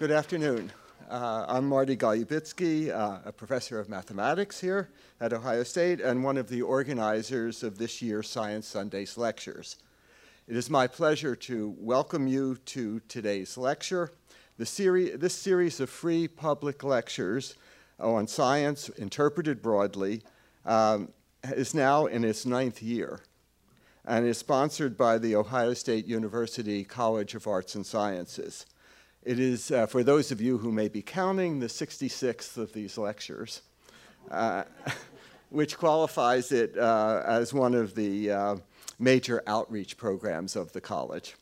Good afternoon. Uh, I'm Marty Golubitsky, uh, a professor of mathematics here at Ohio State and one of the organizers of this year's Science Sundays lectures. It is my pleasure to welcome you to today's lecture. Seri this series of free public lectures on science interpreted broadly um, is now in its ninth year and is sponsored by the Ohio State University College of Arts and Sciences. It is, uh, for those of you who may be counting, the 66th of these lectures, uh, which qualifies it uh, as one of the uh, major outreach programs of the college.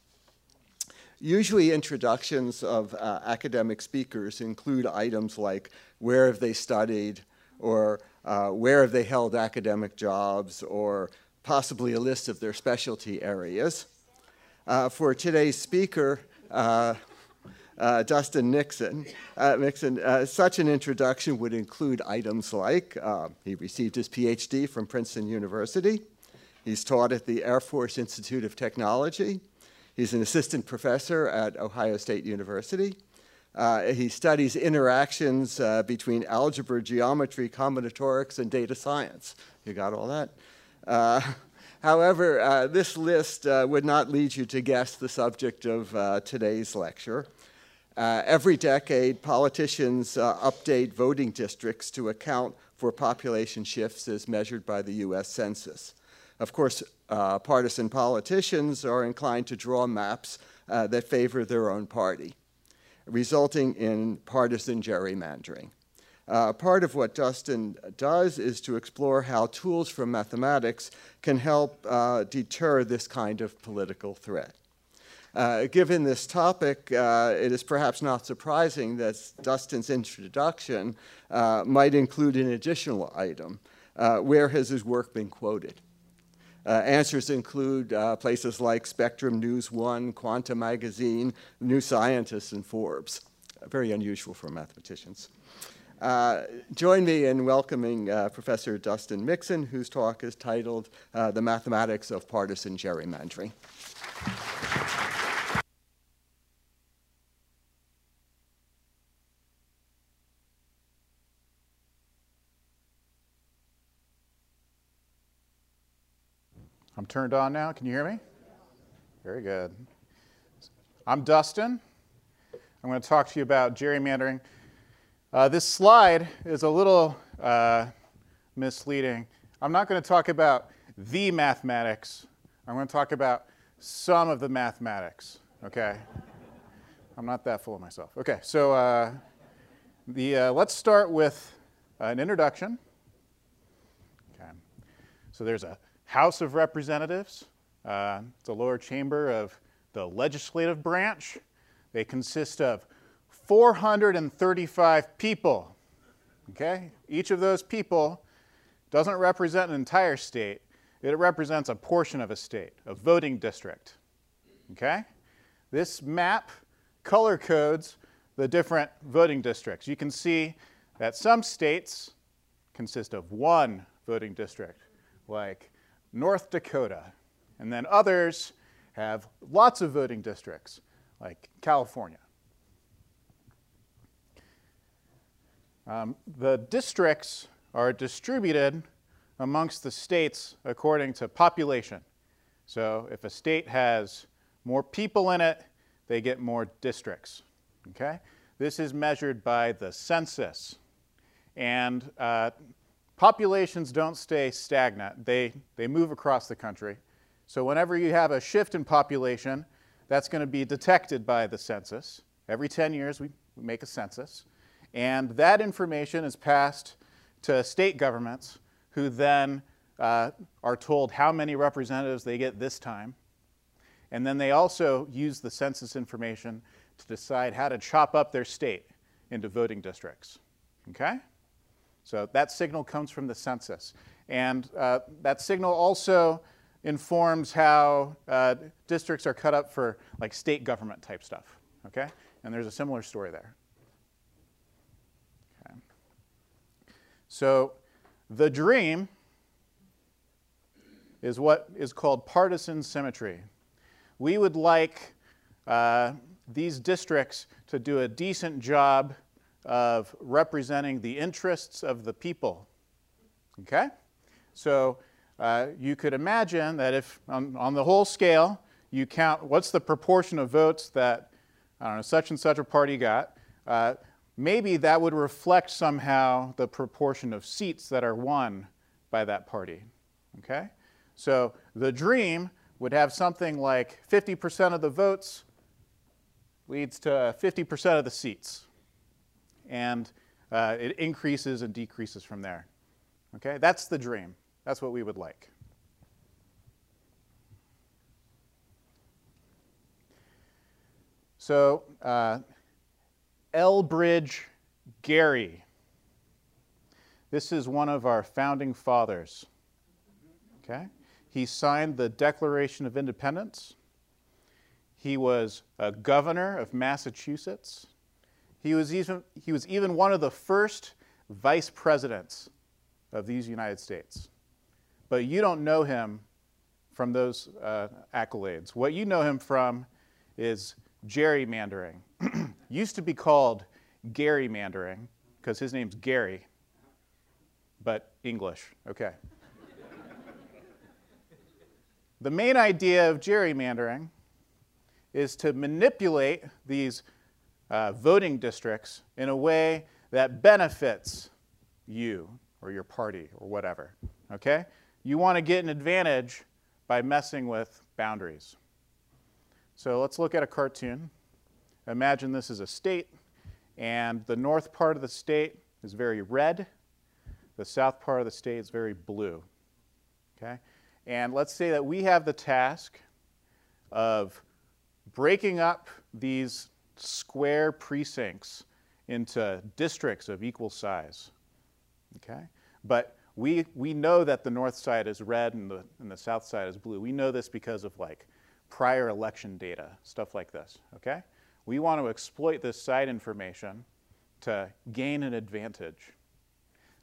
Usually, introductions of uh, academic speakers include items like where have they studied, or uh, where have they held academic jobs, or possibly a list of their specialty areas. for today's speaker, uh, Dustin Mixon. Uh, Mixon, uh, such an introduction would include items like uh, he received his PhD from Princeton University. He's taught at the Air Force Institute of Technology. He's an assistant professor at Ohio State University. Uh, he studies interactions uh, between algebra, geometry, combinatorics, and data science. You got all that? However, this list would not lead you to guess the subject of today's lecture. Uh, every decade, politicians uh, update voting districts to account for population shifts as measured by the US Census. Of course, uh, partisan politicians are inclined to draw maps uh, that favor their own party, resulting in partisan gerrymandering. Uh, part of what Dustin does is to explore how tools from mathematics can help uh, deter this kind of political threat. Uh, given this topic, uh, it is perhaps not surprising that Dustin's introduction uh, might include an additional item. Uh, where has his work been quoted? Uh, answers include uh, places like Spectrum News One, Quanta Magazine, New Scientist, and Forbes. very unusual for mathematicians. join me in welcoming Professor Dustin Mixon, whose talk is titled The Mathematics of Partisan Gerrymandering. Turned on now. Can you hear me? Very good. I'm Dustin. I'm going to talk to you about gerrymandering. Uh, this slide is a little uh, misleading. I'm not going to talk about the mathematics. I'm going to talk about some of the mathematics. Okay? I'm not that full of myself. Okay, so uh, the, uh, let's start with an introduction. Okay. So there's a House of Representatives, uh, the lower chamber of the legislative branch. They consist of 435 people. Okay? Each of those people doesn't represent an entire state, it represents a portion of a state, a voting district. Okay? This map color codes the different voting districts. You can see that some states consist of one voting district, like North Dakota. And then others have lots of voting districts, like California. Um, the districts are distributed amongst the states according to population. So if a state has more people in it, they get more districts. Okay? This is measured by the census. And uh, populations don't stay stagnant, they, they move across the country. So, whenever you have a shift in population, that's going to be detected by the census. Every 10 years, we, make a census. And that information is passed to state governments, who then uh, are told how many representatives they get this time. And then they also use the census information to decide how to chop up their state into voting districts. Okay? So that signal comes from the census. And uh, that signal also informs how uh, districts are cut up for like state government type stuff. Okay? And there's a similar story there. Okay. So the dream is what is called partisan symmetry. We would like uh, these districts to do a decent job of representing the interests of the people. Okay? So uh, you could imagine that if, on, on, the whole scale, you count what's the proportion of votes that, I don't know, such and such a party got, uh, maybe that would reflect somehow the proportion of seats that are won by that party. Okay? So the dream would have something like 50% of the votes leads to 50% of the seats. And uh, it increases and decreases from there. Okay? That's the dream. That's what we would like. So, uh, Elbridge Gerry. This is one of our founding fathers. Okay? He signed the Declaration of Independence. He was a governor of Massachusetts. He was even, he was even one of the first vice presidents of these United States. But you don't know him from those uh, accolades. What you know him from is gerrymandering. Used to be called gerrymandering because his name's Gary, but English. Okay. the main idea of gerrymandering is to manipulate these uh, voting districts in a way that benefits you or your party or whatever. Okay? You want to get an advantage by messing with boundaries. So let's look at a cartoon. Imagine this is a state, and the north part of the state is very red, the south part of the state is very blue. Okay? And let's say that we have the task of breaking up these square precincts into districts of equal size. Okay? But we, we know that the north side is red and the, and the south side is blue. We know this because of like prior election data, stuff like this. Okay? We want to exploit this side information to gain an advantage.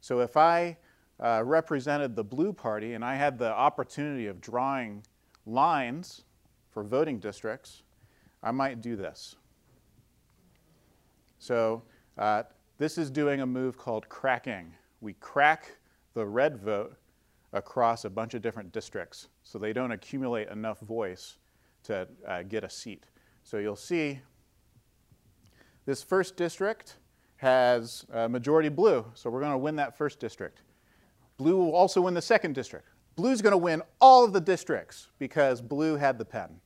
So if I uh, represented the blue party and I had the opportunity of drawing lines for voting districts, I might do this. So uh, this is doing a move called cracking. We crack the red vote across a bunch of different districts so they don't accumulate enough voice to uh, get a seat. So you'll see this first district has a majority blue, so we're going to win that first district. Blue will also win the second district. Blue's going to win all of the districts because blue had the pen.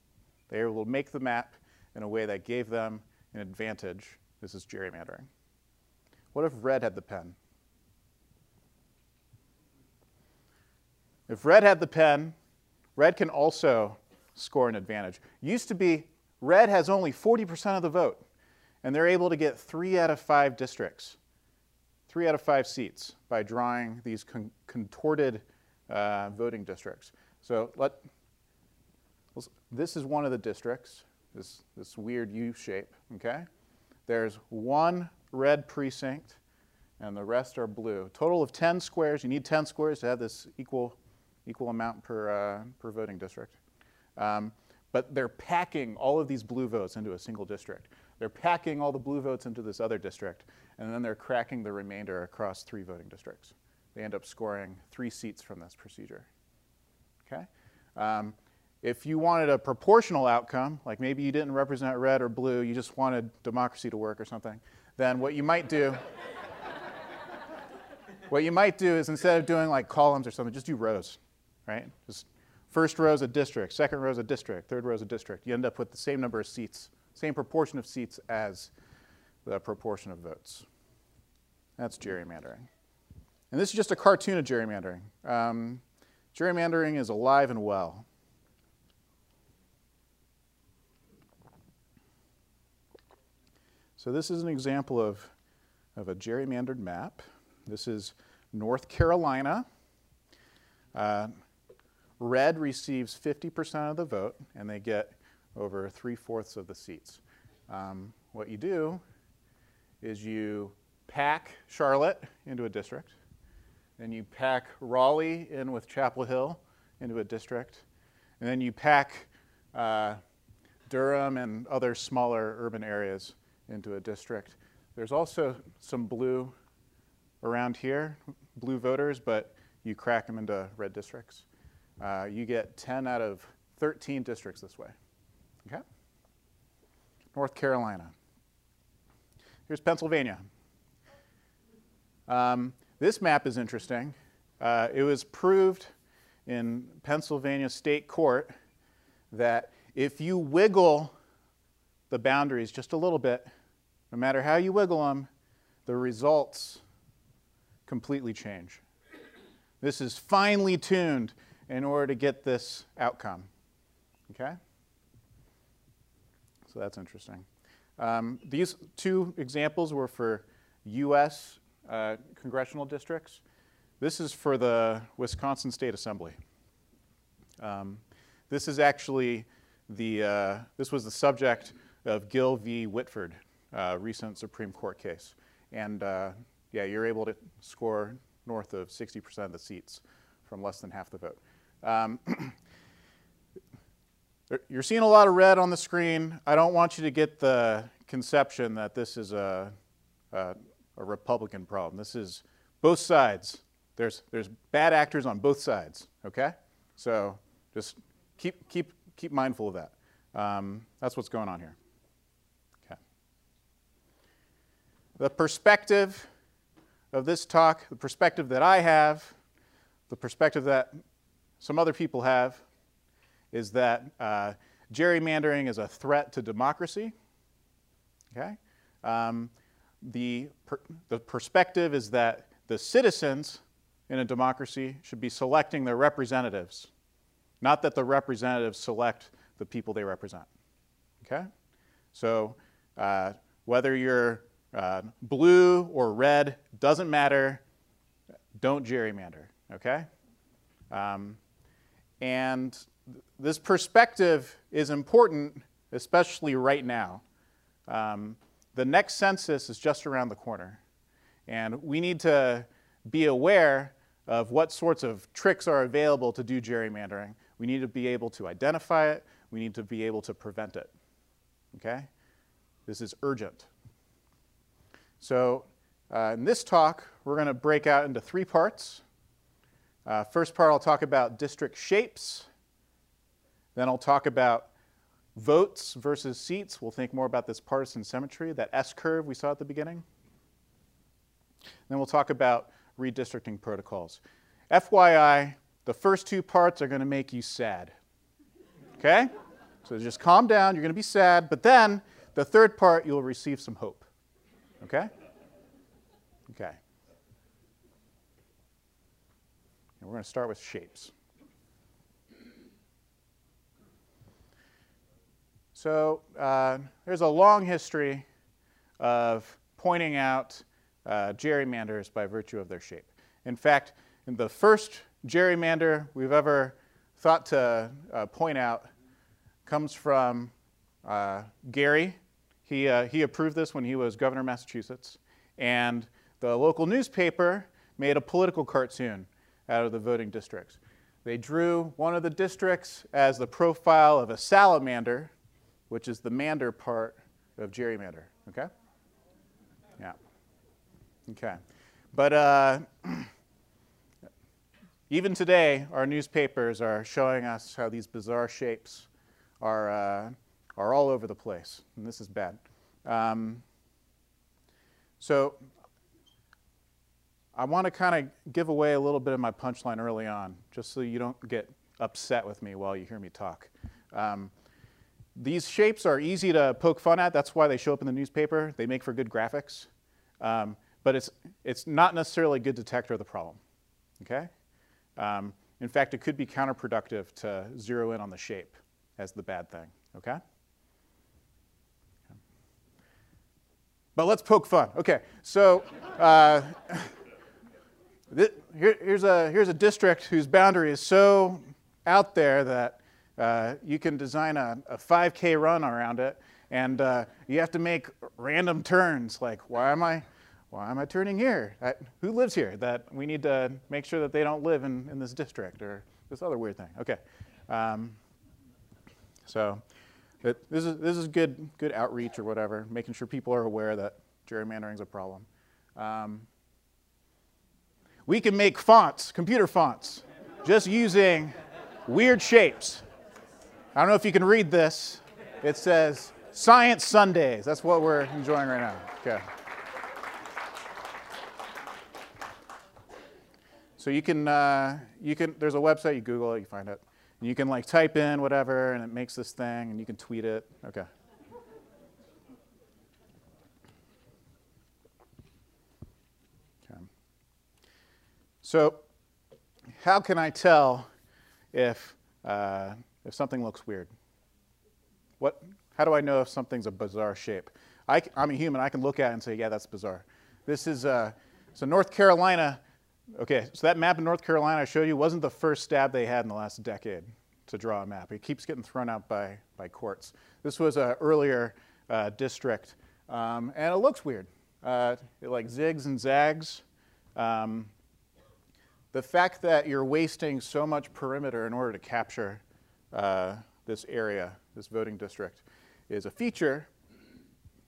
They will make the map in a way that gave them an advantage. This is gerrymandering. What if red had the pen? If red had the pen, red can also score an advantage. Used to be red has only 40% of the vote, and they're able to get three out of five districts, three out of five seats by drawing these con contorted uh, voting districts. So let, this is one of the districts, this, this weird U shape, okay? There's one red precinct, and the rest are blue. Total of 10 squares. You need 10 squares to have this equal, equal amount per, uh, per voting district. Um, but they're packing all of these blue votes into a single district. They're packing all the blue votes into this other district, and then they're cracking the remainder across three voting districts. They end up scoring three seats from this procedure. Okay? Um, if you wanted a proportional outcome, like maybe you didn't represent red or blue, you just wanted democracy to work or something, then what you might do, what you might do is instead of doing like columns or something, just do rows, right? Just first row is a district, second row is a district, third row is a district. You end up with the same number of seats, same proportion of seats as the proportion of votes. That's gerrymandering. And this is just a cartoon of gerrymandering. Um, gerrymandering is alive and well. So this is an example of, of a gerrymandered map. This is North Carolina. Uh, red receives 50% of the vote, and they get over three-fourths of the seats. Um, what you do is you pack Charlotte into a district, then you pack Raleigh in with Chapel Hill into a district, and then you pack uh, Durham and other smaller urban areas into a district. There's also some blue around here, blue voters, but you crack them into red districts. Uh, you get 10 out of 13 districts this way. Okay? North Carolina. Here's Pennsylvania. Um, this map is interesting. Uh, it was proved in Pennsylvania State Court that if you wiggle the boundaries just a little bit, no matter how you wiggle them, the results completely change. This is finely tuned in order to get this outcome. Okay? So that's interesting. Um, these two examples were for US uh, congressional districts. This is for the Wisconsin State Assembly. Um, this is actually the, uh, this was the subject of Gill v. Whitford, uh, recent Supreme Court case. And uh, yeah, you're able to score north of 60% of the seats from less than half the vote. Um, you're seeing a lot of red on the screen. I don't want you to get the conception that this is a, a, a Republican problem. This is both sides. There's, there's bad actors on both sides, okay? So just keep, keep, keep mindful of that. Um, that's what's going on here. Okay. The perspective of this talk, the perspective that I have, the perspective that some other people have, is that uh, gerrymandering is a threat to democracy. Okay? Um, the, per, the perspective is that the citizens in a democracy should be selecting their representatives, not that the representatives select the people they represent. Okay? So uh, whether you're uh, blue or red, doesn't matter. Don't gerrymander. Okay? Um, and th- this perspective is important, especially right now. Um, the next census is just around the corner. And we need to be aware of what sorts of tricks are available to do gerrymandering. We need to be able to identify it, we need to be able to prevent it. Okay? This is urgent. So, uh, in this talk, we're going to break out into three parts. Uh, first part, I'll talk about district shapes. Then I'll talk about votes versus seats. We'll think more about this partisan symmetry, that S curve we saw at the beginning. Then we'll talk about redistricting protocols. FYI, the first two parts are going to make you sad. Okay? So just calm down, you're going to be sad, but then the third part, you'll receive some hope. Okay? Okay. And we're going to start with shapes. So uh, there's a long history of pointing out uh, gerrymanders by virtue of their shape. In fact, in the first gerrymander we've ever thought to uh, point out comes from uh, Gerry. He, uh, he approved this when he was governor of Massachusetts. And the local newspaper made a political cartoon out of the voting districts. They drew one of the districts as the profile of a salamander, which is the mander part of gerrymander. Okay? Yeah. Okay. But uh, even today, our newspapers are showing us how these bizarre shapes are, uh, are all over the place, and this is bad. Um, so I want to kind of give away a little bit of my punchline early on, just so you don't get upset with me while you hear me talk. Um, these shapes are easy to poke fun at. That's why they show up in the newspaper. They make for good graphics. Um, but it's, it's not necessarily a good detector of the problem. Okay? Um, in fact, it could be counterproductive to zero in on the shape as the bad thing. Okay? But let's poke fun. Okay, so uh, th- here, here's, a, here's a district whose boundary is so out there that uh, you can design a, a 5K run around it, and uh, you have to make random turns. Like, why am I, why am I turning here? I, who lives here? That we need to make sure that they don't live in, in this district or this other weird thing. Okay. Um, so This is this is good good outreach or whatever, making sure people are aware that gerrymandering is a problem. Um, we can make fonts, computer fonts, just using weird shapes. I don't know if you can read this. It says Science Sundays. That's what we're enjoying right now. Okay. So you can, uh, you can, there's a website, you Google it, you find it. You can like type in whatever and it makes this thing and you can tweet it. Okay. okay. So how can I tell if, uh, if something looks weird? What, how do I know if something's a bizarre shape? I, am a human, I can look at it and say, yeah, that's bizarre. This is, uh, so North Carolina Okay, so that map in North Carolina I showed you wasn't the first stab they had in the last decade to draw a map. It keeps getting thrown out by, by courts. This was an earlier uh, district, um, and it looks weird. Uh, it like zigs and zags. Um, the fact that you're wasting so much perimeter in order to capture uh, this area, this voting district, is a feature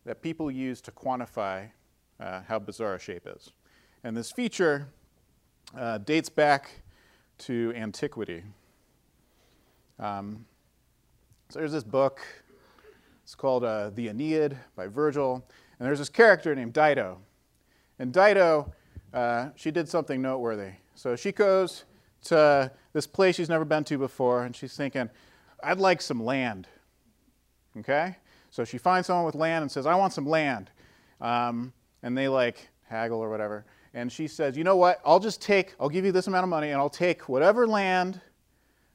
that people use to quantify uh, how bizarre a shape is. And this feature uh, dates back to antiquity. Um, so there's this book. It's called uh, The Aeneid by Virgil. And there's this character named Dido. And Dido, uh, she did something noteworthy. So she goes to this place she's never been to before, and she's thinking, I'd like some land. Okay? So she finds someone with land and says, I want some land. Um, and they like haggle or whatever and she says, You know what? I'll just take, I'll give you this amount of money, and I'll take whatever land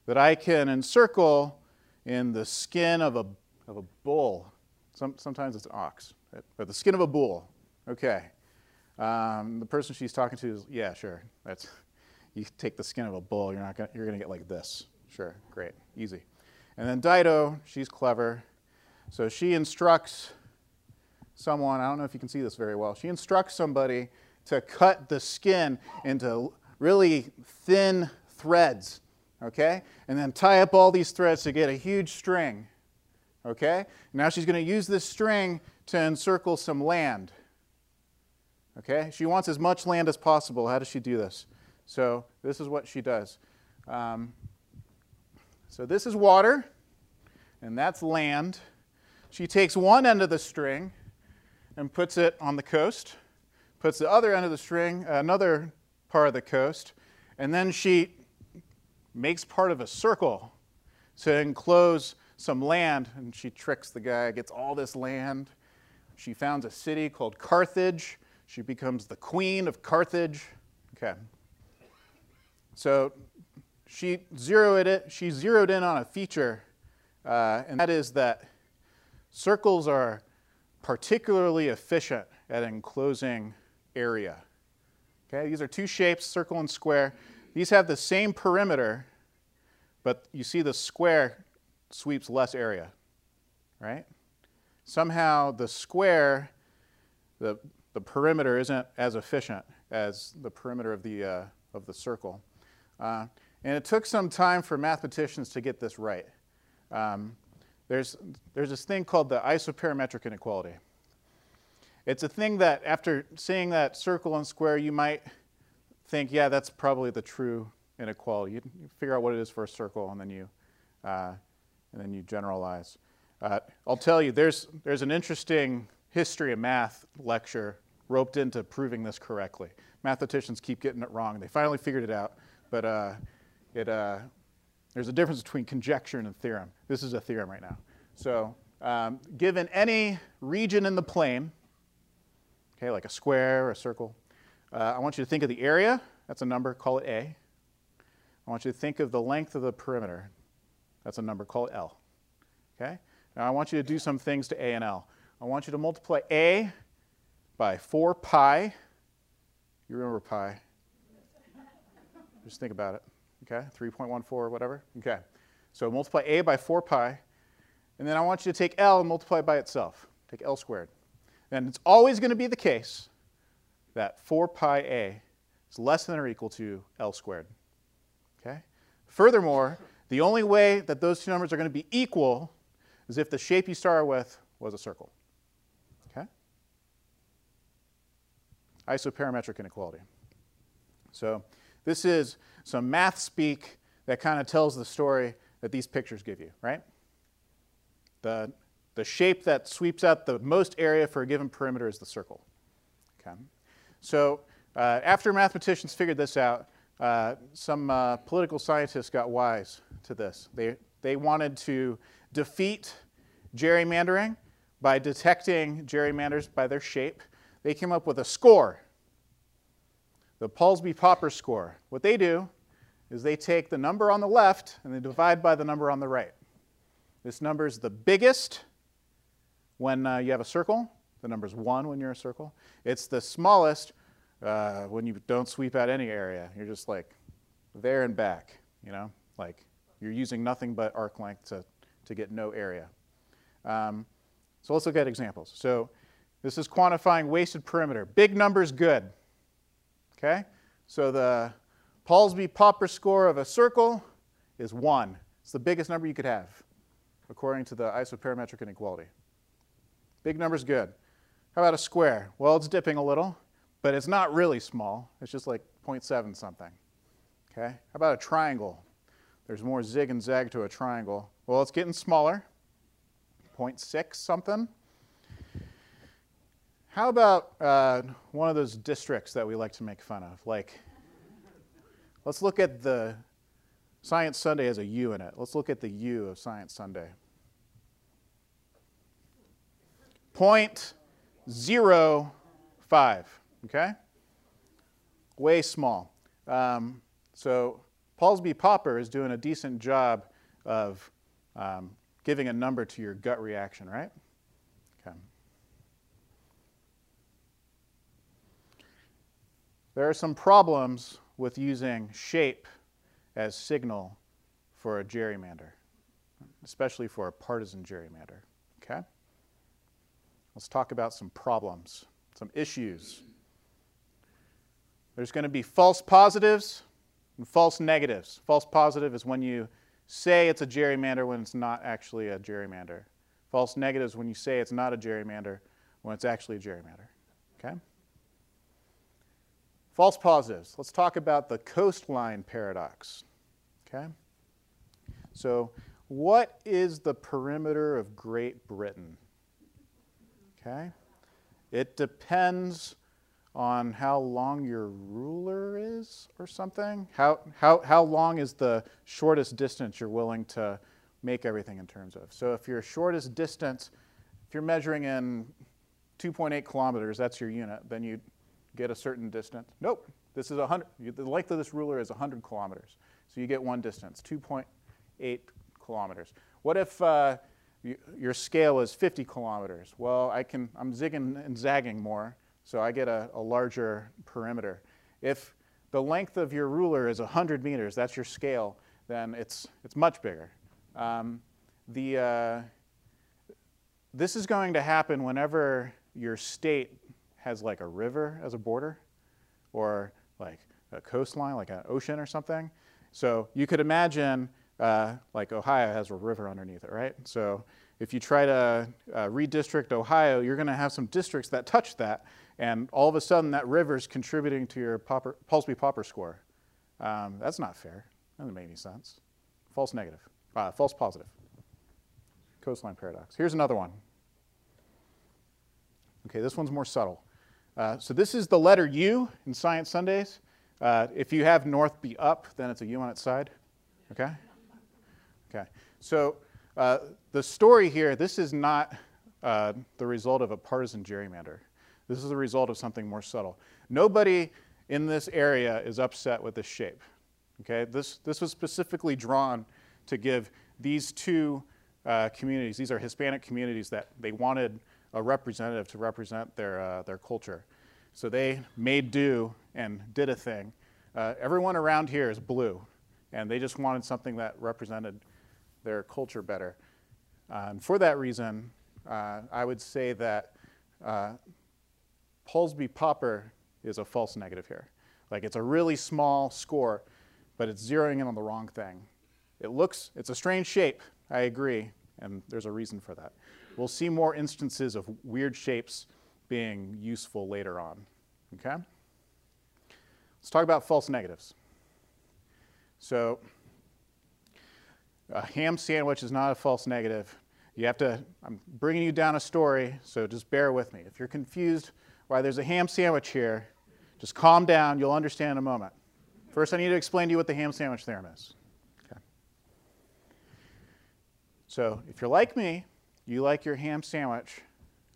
that I can encircle in the skin of a, of a bull. Some, sometimes it's an ox, but the skin of a bull. Okay. Um, the person she's talking to is, Yeah, sure. That's, you take the skin of a bull, you're, not gonna, you're going to get like this. Sure, great, easy. And then Dido, she's clever. So she instructs someone, I don't know if you can see this very well, she instructs somebody to cut the skin into really thin threads, okay? And then tie up all these threads to get a huge string, okay? Now she's going to use this string to encircle some land, okay? She wants as much land as possible. How does she do this? So this is what she does. Um, so this is water, and that's land. She takes one end of the string and puts it on the coast puts the other end of the string, another part of the coast, and then she makes part of a circle to enclose some land, and she tricks the guy, gets all this land. She founds a city called Carthage. She becomes the queen of Carthage. Okay. So she zeroed it. She zeroed in on a feature, uh, and that is that circles are particularly efficient at enclosing area. Okay, these are two shapes, circle and square. These have the same perimeter, but you see the square sweeps less area, right? Somehow the square, the, the perimeter isn't as efficient as the perimeter of the, uh, of the circle. Uh, and it took some time for mathematicians to get this right. Um, there's, there's this thing called the isoperimetric inequality. It's a thing that after seeing that circle and square, you might think, yeah, that's probably the true inequality. You, figure out what it is for a circle, and then you, uh, and then you generalize. Uh, I'll tell you, there's, there's an interesting history of math lecture roped into proving this correctly. Mathematicians keep getting it wrong. They finally figured it out, but uh, it, uh, there's a difference between conjecture and theorem. This is a theorem right now. So um, given any region in the plane, okay, like a square or a circle. Uh, I want you to think of the area. That's a number. Call it A. I want you to think of the length of the perimeter. That's a number. Call it L. Okay? Now I want you to do some things to A and L. I want you to multiply A by 4 pi. You remember pi. Just think about it. Okay? 3.14 or whatever. Okay. So multiply A by 4 pi. And then I want you to take L and multiply by itself. Take L squared. And it's always going to be the case that 4 pi a is less than or equal to L squared. Okay? Furthermore, the only way that those two numbers are going to be equal is if the shape you started with was a circle. Okay? Isoperimetric inequality. So this is some math speak that kind of tells the story that these pictures give you, right? The, the shape that sweeps out the most area for a given perimeter is the circle. Okay? So uh, after mathematicians figured this out, uh, some uh, political scientists got wise to this. They, they wanted to defeat gerrymandering by detecting gerrymanders by their shape. They came up with a score, the Polsby-Popper score. What they do is they take the number on the left and they divide by the number on the right. This number is the biggest when uh, you have a circle. The number is 1 when you're a circle. It's the smallest uh, when you don't sweep out any area. You're just like there and back, you know, like you're using nothing but arc length to, to get no area. Um, so let's look at examples. So this is quantifying wasted perimeter. Big numbers good. Okay? So the Polsby-Popper score of a circle is 1. It's the biggest number you could have, according to the isoperimetric inequality. Big number's good. How about a square? Well, it's dipping a little, but it's not really small. It's just like 0.7 something. Okay? How about a triangle? There's more zig and zag to a triangle. Well, it's getting smaller, 0.6 something. How about uh, one of those districts that we like to make fun of, like Let's look at the Science Sunday as a U in it. Let's look at the U of Science Sunday. Point zero five. Okay? Way small. Um, so Polsby-Popper is doing a decent job of um, giving a number to your gut reaction, right? Okay. There are some problems with using shape as signal for a gerrymander, especially for a partisan gerrymander. Okay? Let's talk about some problems, some issues. There's going to be false positives and false negatives. False positive is when you say it's a gerrymander when it's not actually a gerrymander. False negatives when you say it's not a gerrymander when it's actually a gerrymander. Okay? False positives. Let's talk about the coastline paradox. Okay? So, what is the perimeter of Great Britain? Okay? It depends on how long your ruler is or something. How, how, how long is the shortest distance you're willing to make everything in terms of? So, if your shortest distance, if you're measuring in 2.8 kilometers, that's your unit, then you get a certain distance. Nope, this is 100, the length of this ruler is 100 kilometers. So you get one distance, 2.8 kilometers. What if uh, your scale is 50 kilometers? Well, I can, I'm zigging and zagging more, so I get a, a larger perimeter. If the length of your ruler is 100 meters, that's your scale, then it's, it's much bigger. Um, the, uh, this is going to happen whenever your state has like a river as a border or like a coastline, like an ocean or something. So you could imagine uh, like Ohio has a river underneath it, right? So if you try to uh, redistrict Ohio, you're going to have some districts that touch that, and all of a sudden that river is contributing to your Polsby-Popper score. Um, that's not fair. That doesn't make any sense. False negative, uh, false positive. Coastline paradox. Here's another one. Okay, this one's more subtle. Uh, so this is the letter U in Science Sundays. Uh, if you have north be up, then it's a U on its side. Okay? Okay. So uh, the story here, this is not uh, the result of a partisan gerrymander. This is the result of something more subtle. Nobody in this area is upset with this shape. Okay? This, this was specifically drawn to give these two uh, communities, these are Hispanic communities that they wanted a representative to represent their, uh, their culture. So they made do and did a thing. Uh, everyone around here is blue, and they just wanted something that represented their culture better. And for that reason, uh, I would say that uh, Polsby-Popper is a false negative here. Like it's a really small score, but it's zeroing in on the wrong thing. It looks, it's a strange shape, I agree, and there's a reason for that. We'll see more instances of weird shapes being useful later on. Okay? Let's talk about false negatives. So, a ham sandwich is not a false negative. You have to, I'm bringing you down a story, so just bear with me. If you're confused why there's a ham sandwich here, just calm down, you'll understand in a moment. First, I need to explain to you what the ham sandwich theorem is. Okay. So, if you're like me, you like your ham sandwich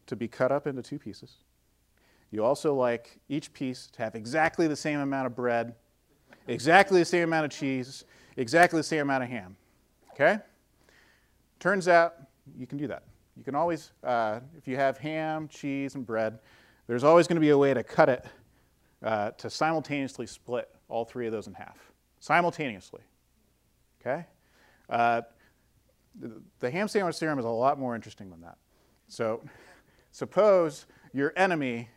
to be cut up into two pieces. You also like each piece to have exactly the same amount of bread, exactly the same amount of cheese, exactly the same amount of ham. Okay? Turns out you can do that. You can always, uh, if you have ham, cheese, and bread, there's always going to be a way to cut it uh, to simultaneously split all three of those in half. Simultaneously. Okay? Uh, the, the ham sandwich theorem is a lot more interesting than that. So, suppose your enemy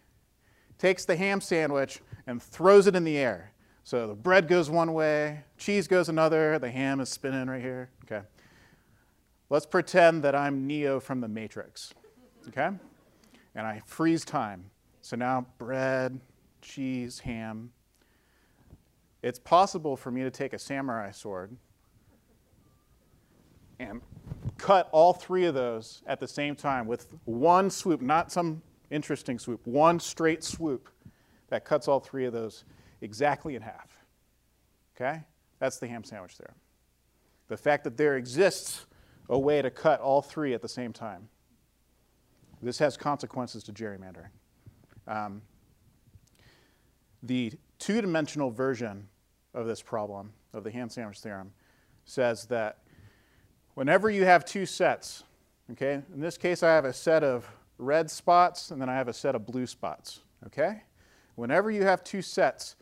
takes the ham sandwich and throws it in the air. So the bread goes one way, cheese goes another, the ham is spinning right here. Okay. Let's pretend that I'm Neo from the Matrix. Okay? And I freeze time. So now bread, cheese, ham. It's possible for me to take a samurai sword and cut all three of those at the same time with one swoop, not some interesting swoop, one straight swoop that cuts all three of those exactly in half. Okay? That's the ham sandwich theorem. The fact that there exists a way to cut all three at the same time. This has consequences to gerrymandering. Um, the two dimensional version of this problem, of the ham sandwich theorem, says that whenever you have two sets, okay, in this case I have a set of red spots and then I have a set of blue spots, okay? Whenever you have two sets,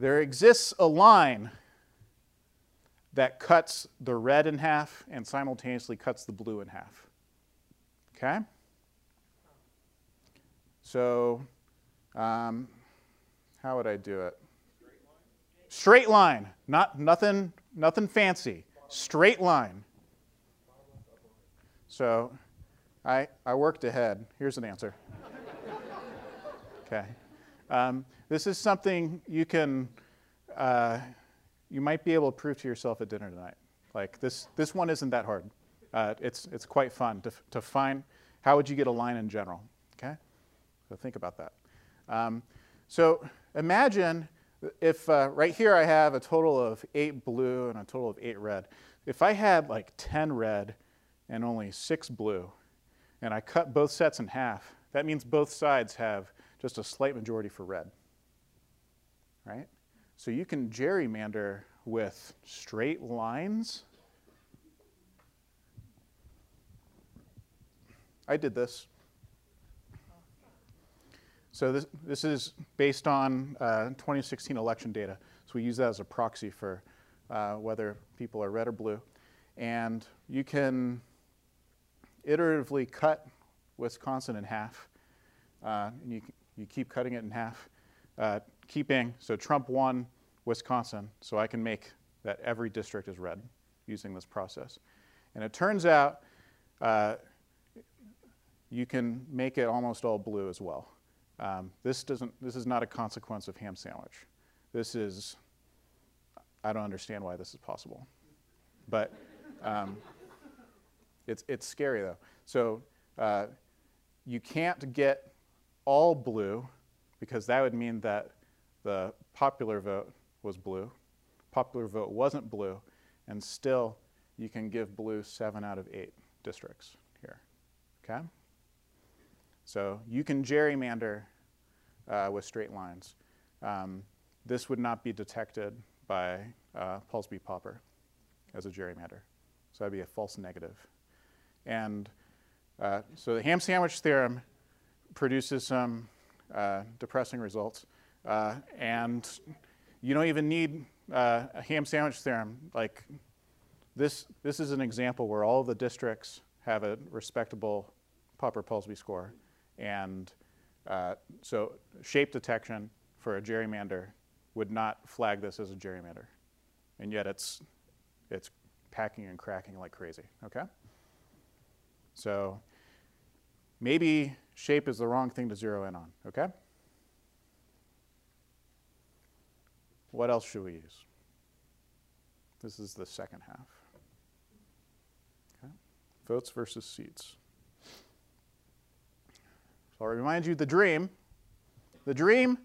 there exists a line that cuts the red in half and simultaneously cuts the blue in half. Okay? So, um, how would I do it? Straight line. Not nothing, nothing fancy. Straight line. So, I, I worked ahead. Here's an answer. okay. Um, this is something you can, uh, you might be able to prove to yourself at dinner tonight. Like this, this one isn't that hard. Uh, it's, it's quite fun to, to find how would you get a line in general. Okay, so think about that. Um, so imagine if uh, right here I have a total of eight blue and a total of eight red. If I had like 10 red and only six blue, and I cut both sets in half, that means both sides have just a slight majority for red. Right? So you can gerrymander with straight lines. I did this. So this, this is based on uh, 2016 election data. So we use that as a proxy for uh, whether people are red or blue. And you can iteratively cut Wisconsin in half. Uh, and you, you keep cutting it in half, uh, keeping, so Trump won Wisconsin, so I can make that every district is red using this process. And it turns out uh, you can make it almost all blue as well. Um, this, doesn't, this is not a consequence of ham sandwich. This is, I don't understand why this is possible. But um, it's, it's scary though. So uh, you can't get all blue because that would mean that the popular vote was blue. Popular vote wasn't blue, and still you can give blue seven out of eight districts here. Okay? So you can gerrymander uh, with straight lines. Um, this would not be detected by uh, Polsby Popper as a gerrymander. So that'd be a false negative. And uh, so the ham sandwich theorem produces some uh, depressing results. Uh, and you don't even need uh, a ham sandwich theorem. Like this, this is an example where all the districts have a respectable Popper-Polsby score. And uh, so shape detection for a gerrymander would not flag this as a gerrymander. And yet it's, it's packing and cracking like crazy, okay? So maybe shape is the wrong thing to zero in on, okay? What else should we use? This is the second half. Okay. Votes versus seats. So I'll remind you the dream. The dream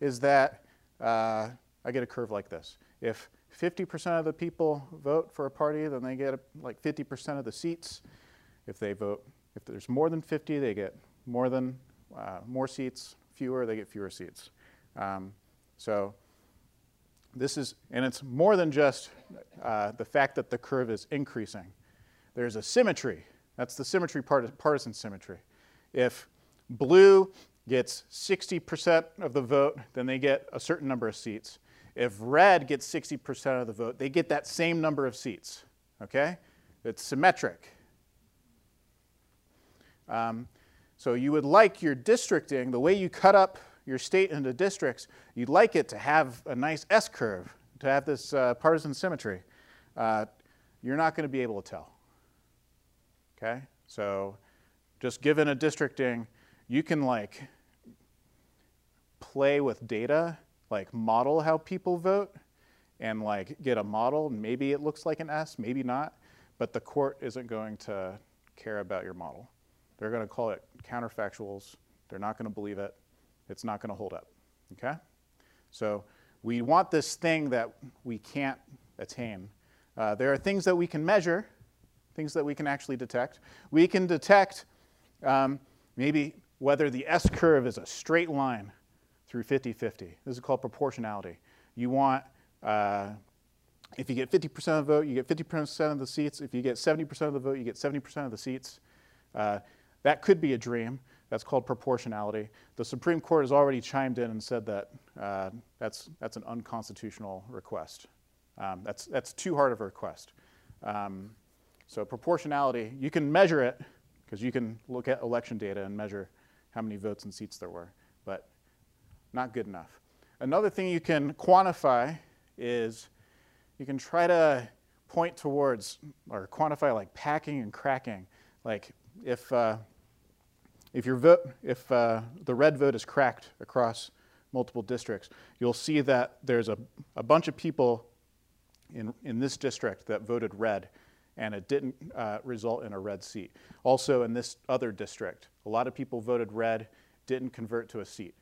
is that uh, I get a curve like this. If 50% of the people vote for a party, then they get like 50% of the seats. If they vote, if there's more than 50, they get more than uh, more seats. Fewer, they get fewer seats. Um, so this is, and it's more than just uh, the fact that the curve is increasing. There's a symmetry. That's the symmetry part, partisan symmetry. If blue gets 60% of the vote, then they get a certain number of seats. If red gets 60% of the vote, they get that same number of seats. Okay? It's symmetric. Um, so you would like your districting, the way you cut up your state into districts, you'd like it to have a nice S curve, to have this uh, partisan symmetry. Uh, you're not going to be able to tell. Okay? So just given a districting, you can like play with data, like model how people vote, and like get a model. Maybe it looks like an S, maybe not, but the court isn't going to care about your model. They're going to call it counterfactuals. They're not going to believe it. It's not going to hold up. Okay? So we want this thing that we can't attain. Uh, there are things that we can measure, things that we can actually detect. We can detect um, maybe whether the S curve is a straight line through 50 50. This is called proportionality. You want, uh, if you get 50% of the vote, you get 50% of the seats. If you get 70% of the vote, you get 70% of the seats. Uh, that could be a dream. That's called proportionality. The Supreme Court has already chimed in and said that uh, that's, that's an unconstitutional request. Um, that's, that's too hard of a request. Um, so proportionality, you can measure it because you can look at election data and measure how many votes and seats there were, but not good enough. Another thing you can quantify is you can try to point towards or quantify like packing and cracking. Like if, uh, if, your vote, if uh, the red vote is cracked across multiple districts, you'll see that there's a, a bunch of people in, in this district that voted red and it didn't uh, result in a red seat. Also, in this other district, a lot of people voted red, didn't convert to a seat.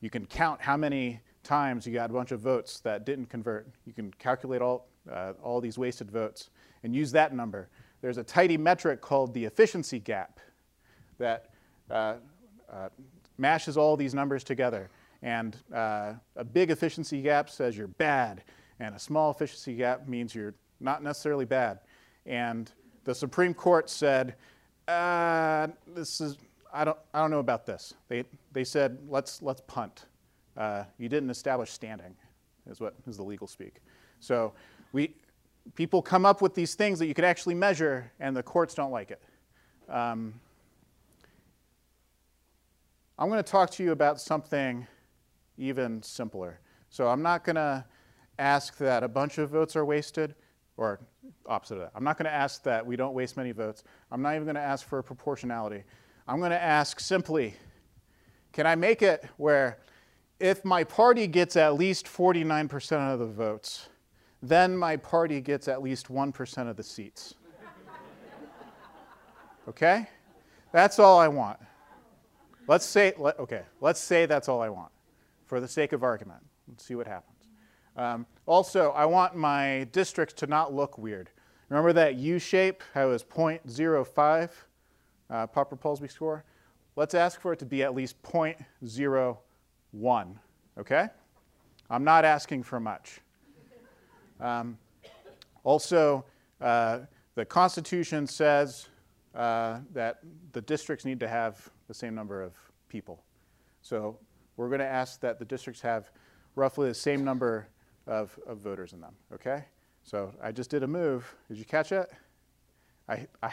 You can count how many times you got a bunch of votes that didn't convert. You can calculate all, uh, all these wasted votes and use that number. There's a tidy metric called the efficiency gap that mashes all these numbers together. And uh, a big efficiency gap says you're bad, and a small efficiency gap means you're not necessarily bad. And the Supreme Court said, uh, this is, I don't, I don't know about this. They, they said, let's, let's punt. Uh, you didn't establish standing, is what is the legal speak. So we, people come up with these things that you could actually measure, and the courts don't like it. Um, I'm going to talk to you about something even simpler. So I'm not going to ask that a bunch of votes are wasted or opposite of that. I'm not going to ask that we don't waste many votes. I'm not even going to ask for proportionality. I'm going to ask simply, can I make it where if my party gets at least 49% of the votes, then my party gets at least 1% of the seats? okay? That's all I want. Let's say, let, okay, let's say that's all I want for the sake of argument. Let's see what happens. Um, also, I want my districts to not look weird. Remember that U shape, how it was 0.05 uh, Popper-Polsby score? Let's ask for it to be at least 0.01, okay? I'm not asking for much. Um, also, uh, the Constitution says uh, that the districts need to have the same number of people. So we're going to ask that the districts have roughly the same number of, of voters in them, okay? So I just did a move. Did you catch it? I, I,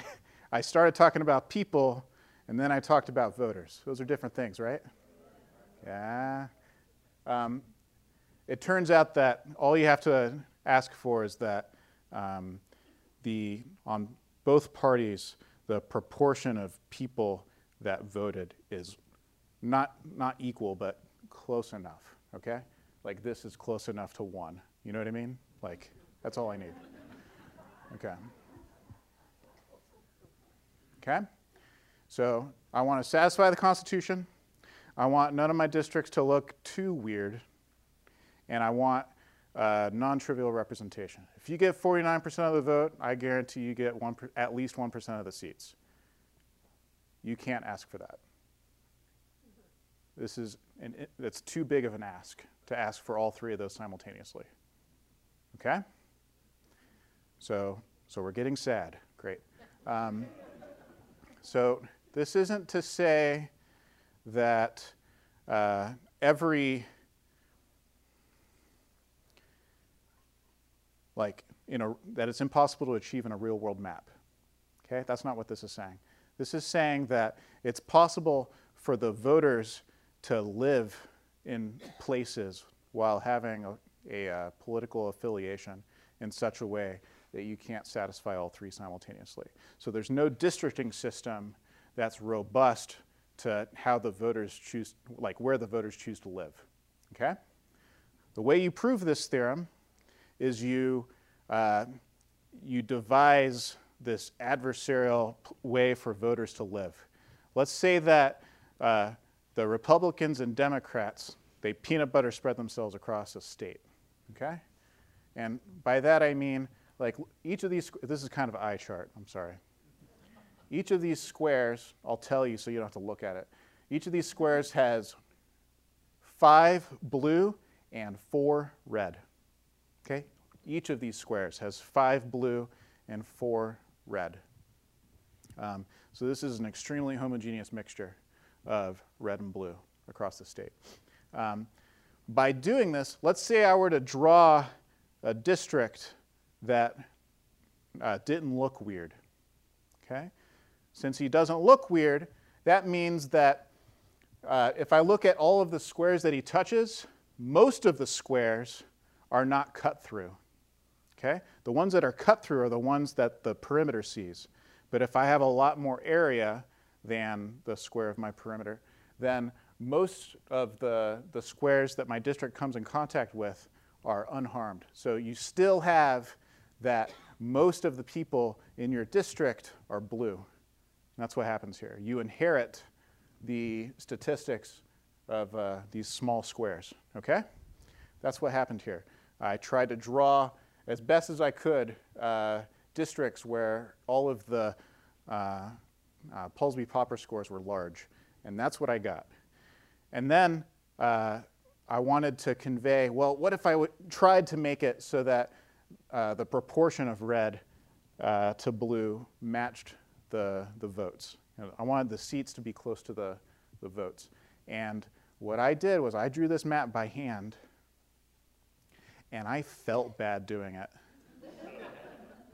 I started talking about people, and then I talked about voters. Those are different things, right? Yeah. Um, it turns out that all you have to ask for is that um, the, on both parties, the proportion of people that voted is not, not equal, but close enough, okay? Like this is close enough to one. You know what I mean? Like, that's all I need. Okay. Okay? So I want to satisfy the Constitution. I want none of my districts to look too weird. And I want uh, non trivial representation. If you get 49% of the vote, I guarantee you get one, at least 1% of the seats. You can't ask for that. This is an, that's too big of an ask to ask for all three of those simultaneously. Okay? So, so we're getting sad. Great. Um, so this isn't to say that uh, every like in a, that it's impossible to achieve in a real world map. Okay, that's not what this is saying. This is saying that it's possible for the voters to live in places while having a, a uh, political affiliation in such a way that you can't satisfy all three simultaneously. So there's no districting system that's robust to how the voters choose, like where the voters choose to live. Okay? The way you prove this theorem is you, uh, you devise this adversarial way for voters to live. Let's say that uh, the Republicans and Democrats, they peanut butter spread themselves across a state, okay? And by that I mean, like each of these, this is kind of eye chart, I'm sorry. Each of these squares, I'll tell you so you don't have to look at it. Each of these squares has five blue and four red. Okay? Each of these squares has five blue and four red. Um, so this is an extremely homogeneous mixture of red and blue across the state. Um, by doing this, let's say I were to draw a district that uh, didn't look weird. Okay? Since he doesn't look weird, that means that uh, if I look at all of the squares that he touches, most of the squares are not cut through. Okay? The ones that are cut through are the ones that the perimeter sees. But if I have a lot more area than the square of my perimeter, then most of the, the squares that my district comes in contact with are unharmed. So you still have that most of the people in your district are blue. That's what happens here. You inherit the statistics of uh, these small squares, okay? That's what happened here. I tried to draw as best as I could uh, districts where all of the uh, uh, Polsby Popper scores were large, and that's what I got. And then uh, I wanted to convey, well, what if I tried to make it so that uh, the proportion of red uh, to blue matched the, the votes. You know, I wanted the seats to be close to the, the votes. And what I did was I drew this map by hand, and I felt bad doing it.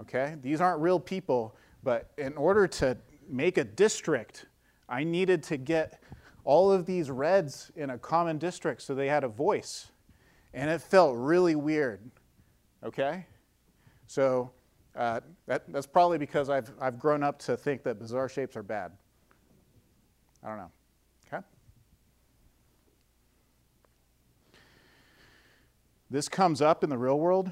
okay? These aren't real people, but in order to make a district, I needed to get all of these reds in a common district so they had a voice. And it felt really weird. Okay? So uh, that, that's probably because I've, I've grown up to think that bizarre shapes are bad. I don't know. Okay? This comes up in the real world,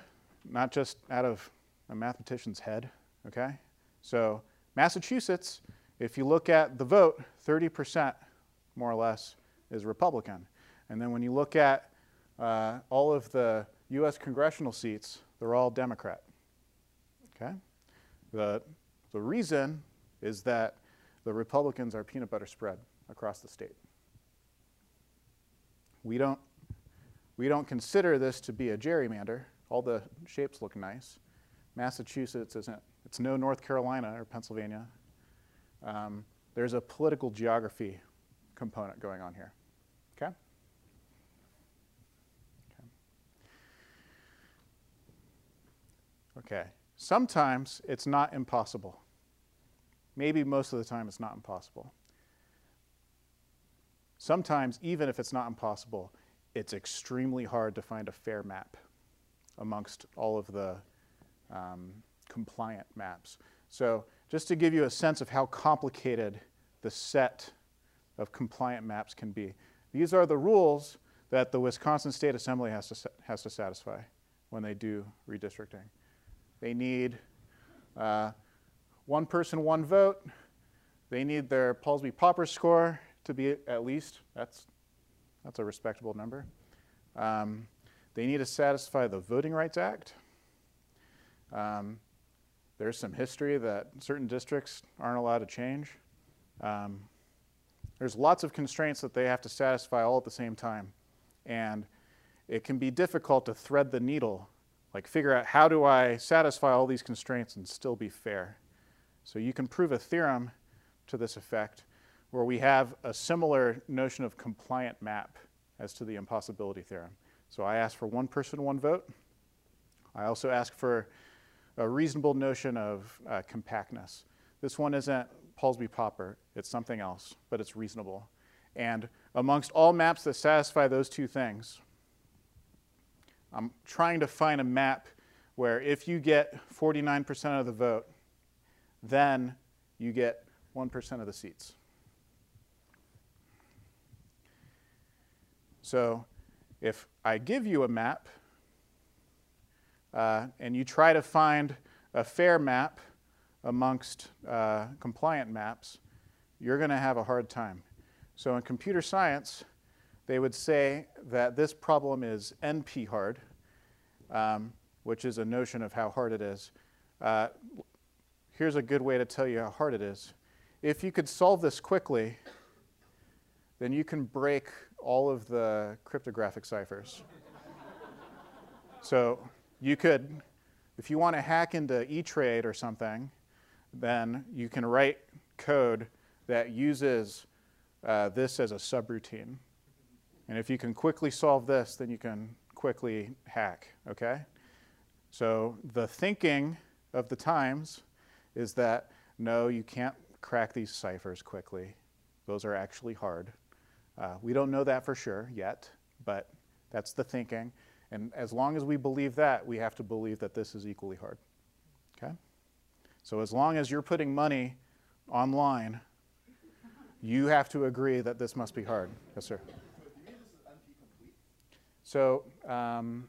not just out of a mathematician's head. Okay? So, Massachusetts, if you look at the vote, 30% more or less is Republican. And then when you look at uh, all of the US congressional seats, they're all Democrat. Okay? The, the reason is that the Republicans are peanut butter spread across the state. We don't, we don't consider this to be a gerrymander. All the shapes look nice. Massachusetts isn't, it's no North Carolina or Pennsylvania. Um, there's a political geography component going on here. Okay? Okay. Okay. Sometimes it's not impossible. Maybe most of the time it's not impossible. Sometimes, even if it's not impossible, it's extremely hard to find a fair map amongst all of the um, compliant maps. So just to give you a sense of how complicated the set of compliant maps can be. These are the rules that the Wisconsin State Assembly has to, has to satisfy when they do redistricting. They need uh, one person, one vote. They need their Polsby-Popper score to be at least, that's, that's a respectable number. Um, they need to satisfy the Voting Rights Act. Um, there's some history that certain districts aren't allowed to change. Um, there's lots of constraints that they have to satisfy all at the same time. And it can be difficult to thread the needle, like figure out how do I satisfy all these constraints and still be fair. So you can prove a theorem to this effect where we have a similar notion of compliant map as to the impossibility theorem. So I ask for one person, one vote. I also ask for a reasonable notion of uh, compactness. This one isn't Polsby-Popper, it's something else, but it's reasonable. And amongst all maps that satisfy those two things, I'm trying to find a map where if you get 49% of the vote, then you get 1% of the seats. So if I give you a map uh, and you try to find a fair map amongst uh, compliant maps, you're going to have a hard time. So in computer science, they would say that this problem is NP hard, um, which is a notion of how hard it is. Uh, here's a good way to tell you how hard it is. If you could solve this quickly, then you can break all of the cryptographic ciphers. so you could, if you want to hack into E-Trade or something, then you can write code that uses uh, this as a subroutine. And if you can quickly solve this, then you can quickly hack, okay? So the thinking of the times is that no, you can't crack these ciphers quickly. Those are actually hard. Uh, we don't know that for sure yet, but that's the thinking. And as long as we believe that, we have to believe that this is equally hard. Okay? So as long as you're putting money online, you have to agree that this must be hard. Yes, sir. So um,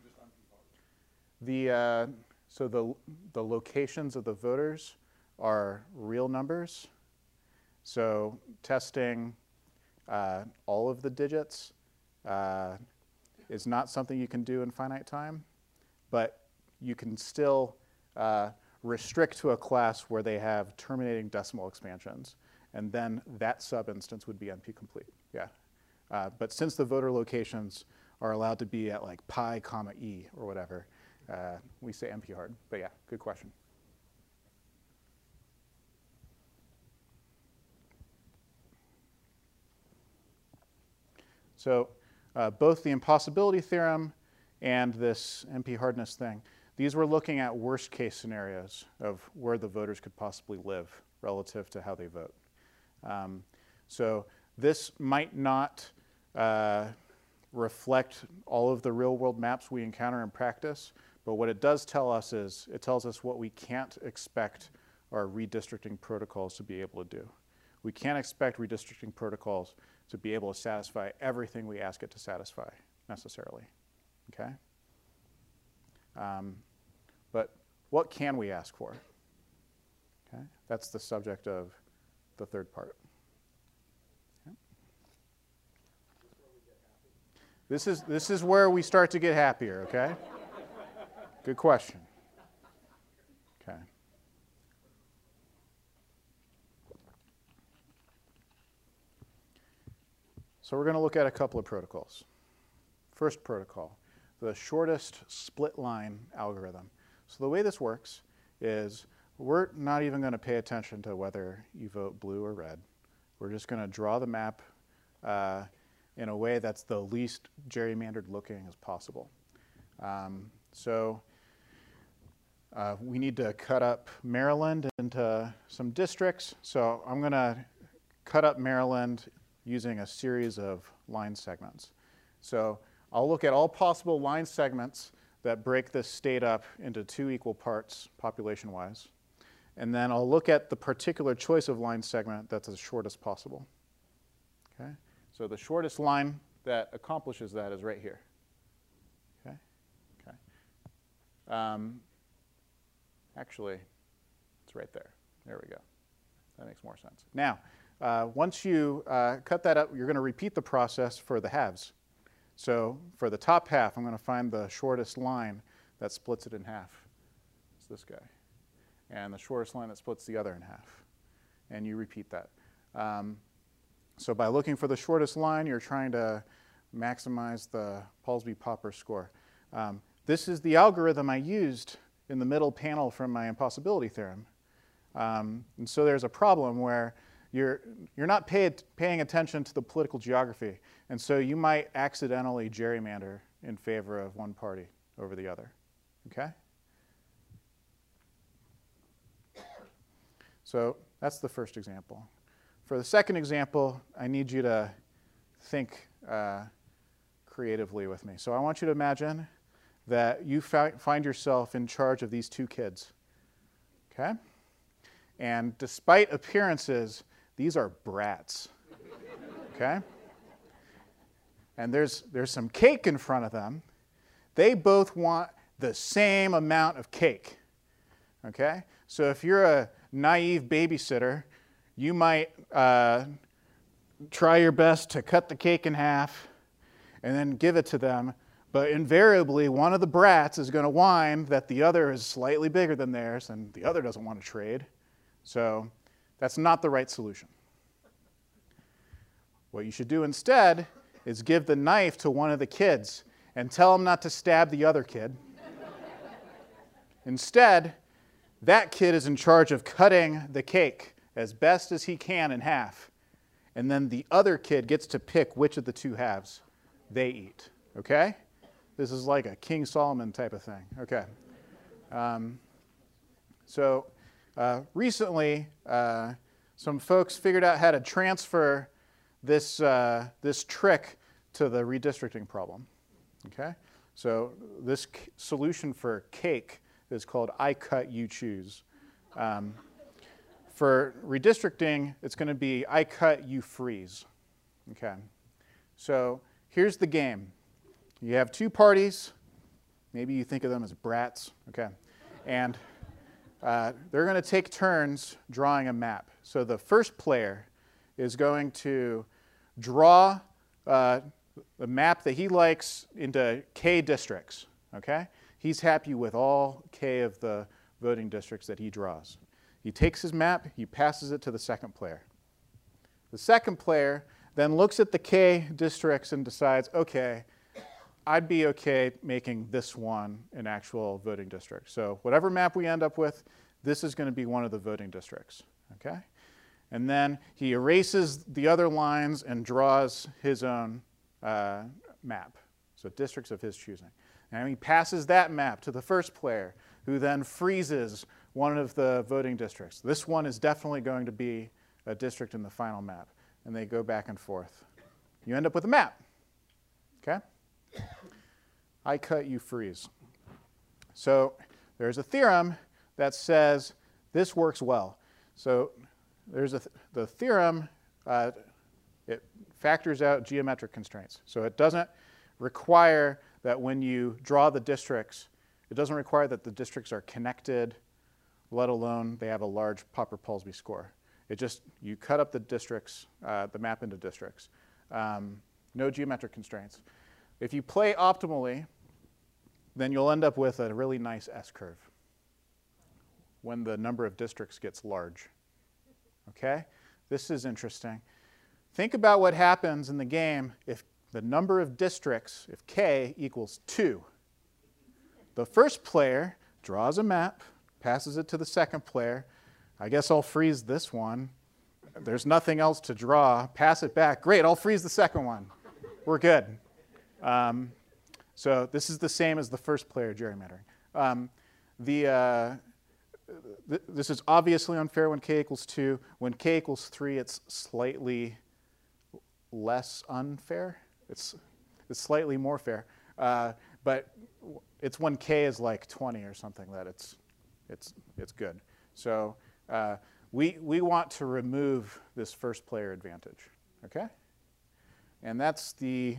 the uh, so the the locations of the voters are real numbers. So testing uh, all of the digits uh, is not something you can do in finite time, but you can still uh, restrict to a class where they have terminating decimal expansions, and then that subinstance would be NP complete. Yeah, uh, but since the voter locations are allowed to be at like pi comma e or whatever, uh, we say NP hard. But yeah, good question. So uh, both the impossibility theorem and this NP hardness thing, these were looking at worst case scenarios of where the voters could possibly live relative to how they vote. Um, so this might not uh, reflect all of the real world maps we encounter in practice, but what it does tell us is it tells us what we can't expect our redistricting protocols to be able to do. We can't expect redistricting protocols to be able to satisfy everything we ask it to satisfy necessarily. Okay? Um, but what can we ask for? Okay? That's the subject of the third part. This is, this is where we start to get happier, okay? Good question. So we're going to look at a couple of protocols. First protocol, the shortest split line algorithm. So the way this works is we're not even going to pay attention to whether you vote blue or red. We're just going to draw the map uh, in a way that's the least gerrymandered looking as possible. Um, so uh, we need to cut up Maryland into some districts. So I'm going to cut up Maryland using a series of line segments. So I'll look at all possible line segments that break this state up into two equal parts population-wise. and then I'll look at the particular choice of line segment that's as short as possible. Okay? So the shortest line that accomplishes that is right here. Okay? Okay. Um, actually, it's right there. There we go. That makes more sense. Now, uh, once you uh, cut that up, you're going to repeat the process for the halves. So for the top half, I'm going to find the shortest line that splits it in half. It's this guy. And the shortest line that splits the other in half. And you repeat that. Um, so by looking for the shortest line, you're trying to maximize the Polsby-Popper score. Um, this is the algorithm I used in the middle panel from my impossibility theorem. Um, and so there's a problem where you're, you're not paid, paying attention to the political geography. And so you might accidentally gerrymander in favor of one party over the other. Okay? So that's the first example. For the second example, I need you to think uh, creatively with me. So I want you to imagine that you fi find yourself in charge of these two kids. Okay? And despite appearances, these are brats. Okay? And there's, there's some cake in front of them. They both want the same amount of cake. Okay? So if you're a naive babysitter, you might uh, try your best to cut the cake in half and then give it to them. But invariably, one of the brats is going to whine that the other is slightly bigger than theirs, and the other doesn't want to trade. So that's not the right solution. What you should do instead is give the knife to one of the kids and tell him not to stab the other kid. Instead, that kid is in charge of cutting the cake as best as he can in half. And then the other kid gets to pick which of the two halves they eat. Okay? This is like a King Solomon type of thing. Okay. Um, so uh, recently, uh, some folks figured out how to transfer this, uh, this trick to the redistricting problem. Okay? So this solution for cake is called I cut, you choose. Um, for redistricting, it's going to be I cut, you freeze. Okay? So here's the game. You have two parties. Maybe you think of them as brats. Okay? And uh, they're going to take turns drawing a map. So the first player is going to draw uh, the map that he likes into K districts. Okay? He's happy with all K of the voting districts that he draws. He takes his map, he passes it to the second player. The second player then looks at the K districts and decides, okay, I'd be okay making this one an actual voting district. So whatever map we end up with, this is going to be one of the voting districts. Okay? And then he erases the other lines and draws his own uh, map, so districts of his choosing. And he passes that map to the first player, who then freezes one of the voting districts. This one is definitely going to be a district in the final map. And they go back and forth. You end up with a map. Okay? I cut, you freeze. So there's a theorem that says this works well. So there's a th the theorem, uh, it factors out geometric constraints. So it doesn't require that when you draw the districts, it doesn't require that the districts are connected, let alone they have a large Popper-Polsby score. It just, you cut up the districts, uh, the map into districts. Um, no geometric constraints. If you play optimally, then you'll end up with a really nice S-curve when the number of districts gets large. Okay? This is interesting. Think about what happens in the game if the number of districts, if k equals 2. The first player draws a map, passes it to the second player. I guess I'll freeze this one. There's nothing else to draw. Pass it back. Great, I'll freeze the second one. We're good. Um, so this is the same as the first player gerrymandering. Um, the, uh, th this is obviously unfair when k equals 2. When k equals 3, it's slightly less unfair. It's, it's slightly more fair. Uh, but it's when k is like 20 or something that it's, it's, it's good. So uh, we, we want to remove this first player advantage, okay? And that's the,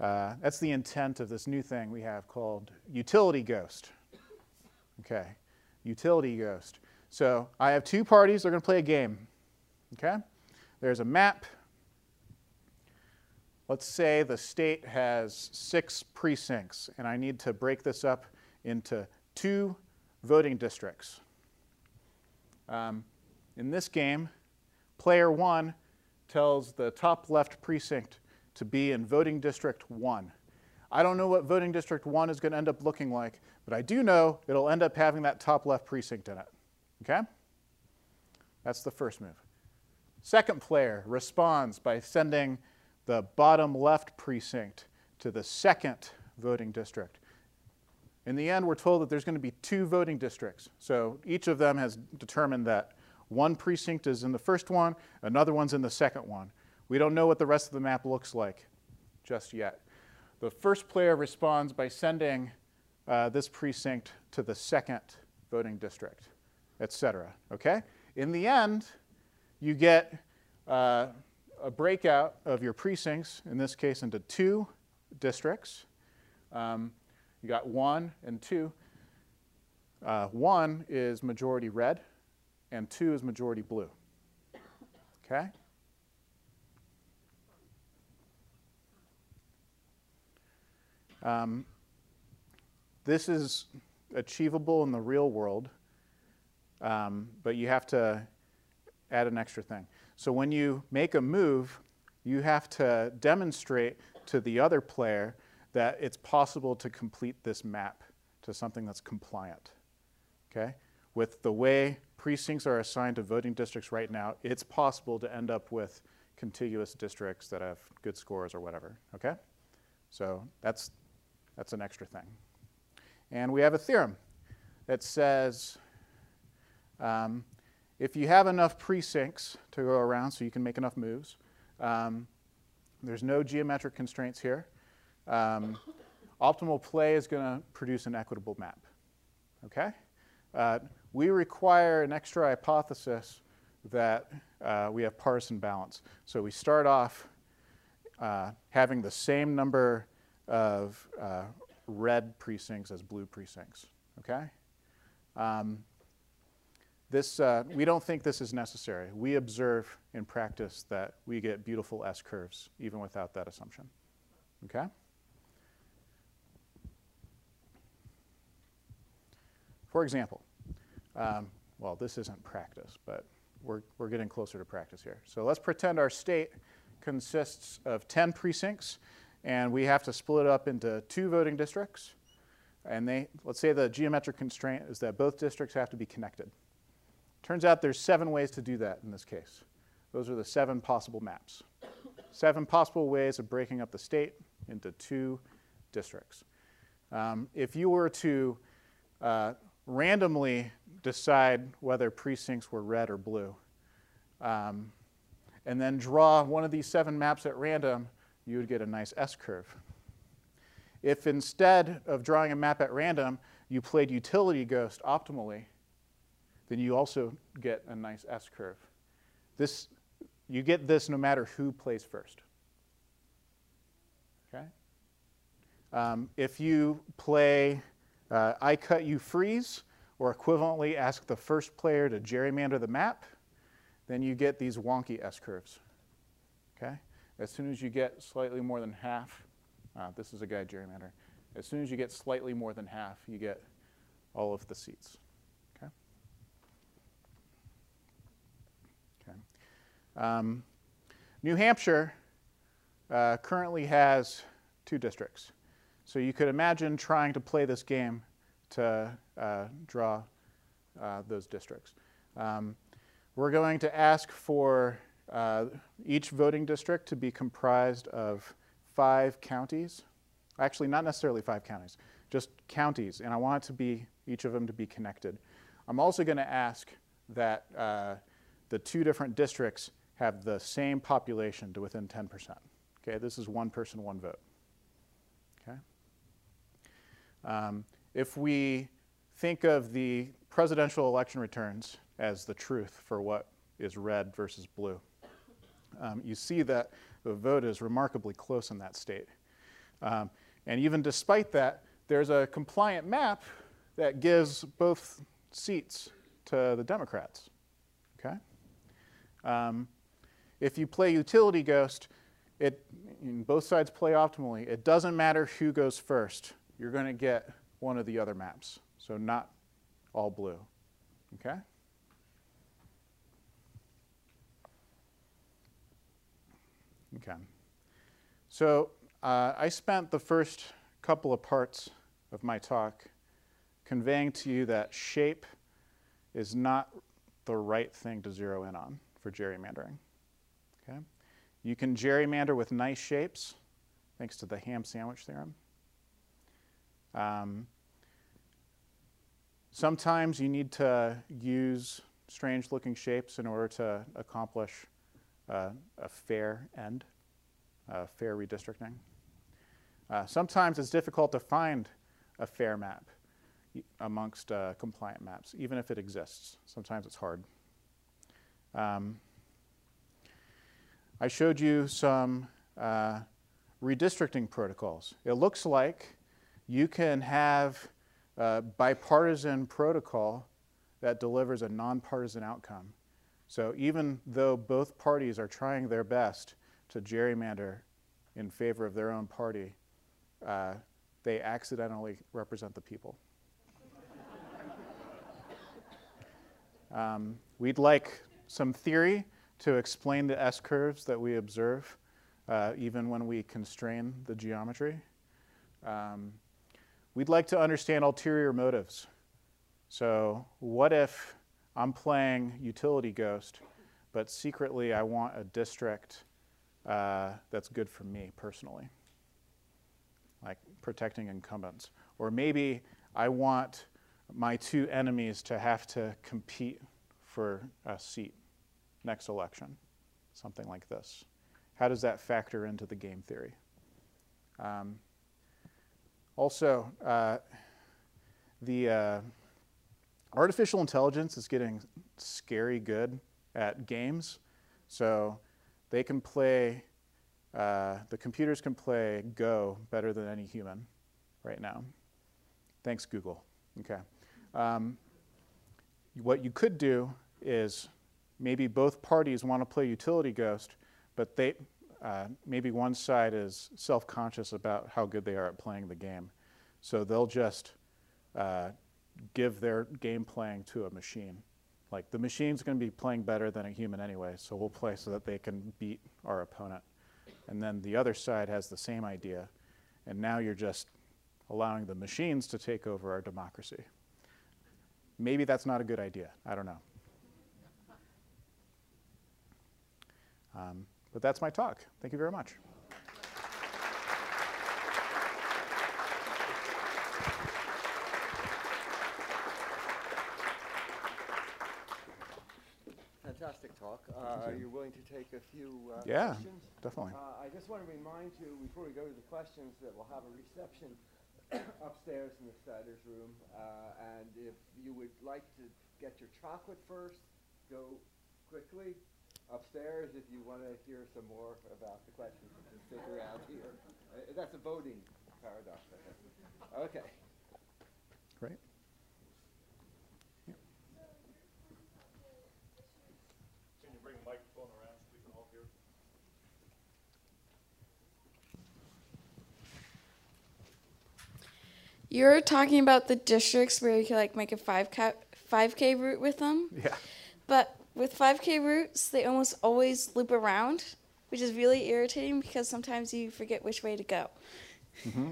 uh, that's the intent of this new thing we have called utility ghost. Okay, utility ghost. So I have two parties, they're going to play a game. Okay? There's a map. Let's say the state has six precincts, and I need to break this up into two voting districts. Um, in this game, player one tells the top left precinct to be in voting district one. I don't know what voting district one is going to end up looking like, but I do know it'll end up having that top left precinct in it. Okay? That's the first move. Second player responds by sending the bottom left precinct to the second voting district. In the end, we're told that there's going to be two voting districts. So each of them has determined that one precinct is in the first one, another one's in the second one. We don't know what the rest of the map looks like just yet. The first player responds by sending uh, this precinct to the second voting district, et cetera. Okay? In the end, you get uh, a breakout of your precincts, in this case into two districts. Um, you got one and two. Uh, one is majority red, and two is majority blue. Okay? Um, this is achievable in the real world, um, but you have to add an extra thing. So when you make a move, you have to demonstrate to the other player that it's possible to complete this map to something that's compliant. Okay? With the way precincts are assigned to voting districts right now, it's possible to end up with contiguous districts that have good scores or whatever. Okay? So that's that's an extra thing. And we have a theorem that says um, if you have enough precincts to go around so you can make enough moves, um, there's no geometric constraints here. Um, optimal play is going to produce an equitable map. Okay? Uh, we require an extra hypothesis that uh, we have partisan balance. So we start off uh, having the same number of uh, red precincts as blue precincts. Okay? Um, this, uh, we don't think this is necessary. We observe in practice that we get beautiful S curves even without that assumption. Okay? For example, um, well, this isn't practice, but we're, we're getting closer to practice here. So let's pretend our state consists of 10 precincts and we have to split it up into two voting districts. And they, let's say the geometric constraint is that both districts have to be connected. Turns out there's seven ways to do that in this case. Those are the seven possible maps. seven possible ways of breaking up the state into two districts. Um, if you were to uh, randomly decide whether precincts were red or blue, um, and then draw one of these seven maps at random, you would get a nice S-curve. If instead of drawing a map at random, you played utility ghost optimally, then you also get a nice S-curve. This, you get this no matter who plays first. Okay? Um, if you play uh, I cut you freeze, or equivalently ask the first player to gerrymander the map, then you get these wonky S-curves. Okay? As soon as you get slightly more than half, uh, this is a guide gerrymander. As soon as you get slightly more than half, you get all of the seats. Okay. Okay. Um, New Hampshire uh, currently has two districts. So you could imagine trying to play this game to uh, draw uh, those districts. Um, we're going to ask for uh, each voting district to be comprised of five counties. Actually, not necessarily five counties, just counties. And I want to be, each of them to be connected. I'm also going to ask that uh, the two different districts have the same population to within 10%. Okay, this is one person, one vote. Okay. Um, if we think of the presidential election returns as the truth for what is red versus blue. Um, you see that the vote is remarkably close in that state. Um, and even despite that, there's a compliant map that gives both seats to the Democrats. Okay? Um, if you play utility ghost, it, both sides play optimally. It doesn't matter who goes first. You're going to get one of the other maps. So not all blue. Okay? Okay. So uh, I spent the first couple of parts of my talk conveying to you that shape is not the right thing to zero in on for gerrymandering. Okay? You can gerrymander with nice shapes, thanks to the ham sandwich theorem. Um, sometimes you need to use strange looking shapes in order to accomplish uh, a fair end, fair redistricting. Uh, sometimes it's difficult to find a fair map amongst uh, compliant maps, even if it exists. Sometimes it's hard. Um, I showed you some uh, redistricting protocols. It looks like you can have a bipartisan protocol that delivers a nonpartisan outcome. So even though both parties are trying their best to gerrymander in favor of their own party, uh, they accidentally represent the people. um, we'd like some theory to explain the S curves that we observe, uh, even when we constrain the geometry. Um, we'd like to understand ulterior motives. So, what if I'm playing Utility Ghost, but secretly I want a district uh, that's good for me personally, like protecting incumbents? Or maybe I want my two enemies to have to compete for a seat next election, something like this. How does that factor into the game theory? Um, also, uh, the uh, artificial intelligence is getting scary good at games. So they can play, uh, the computers can play Go better than any human right now. Thanks, Google. Okay. Um, what you could do is maybe both parties want to play utility ghost, but they uh, maybe one side is self-conscious about how good they are at playing the game, so they'll just uh, give their game playing to a machine. Like the machine's going to be playing better than a human anyway, so we'll play so that they can beat our opponent. And then the other side has the same idea, and now you're just allowing the machines to take over our democracy. Maybe that's not a good idea. I don't know. Um, but that's my talk. Thank you very much. Talk. Uh, are you willing to take a few uh, yeah, questions? definitely. Uh, I just want to remind you before we go to the questions that we'll have a reception upstairs in the starters room. Uh, and if you would like to get your chocolate first, go quickly upstairs if you want to hear some more about the questions. You can stick around here. Uh, that's a voting paradox. Okay. Great. Can you bring a microphone around so we can all hear? You're talking about the districts where you can like make a 5K, 5K route with them. Yeah. But with 5K routes, they almost always loop around, which is really irritating because sometimes you forget which way to go.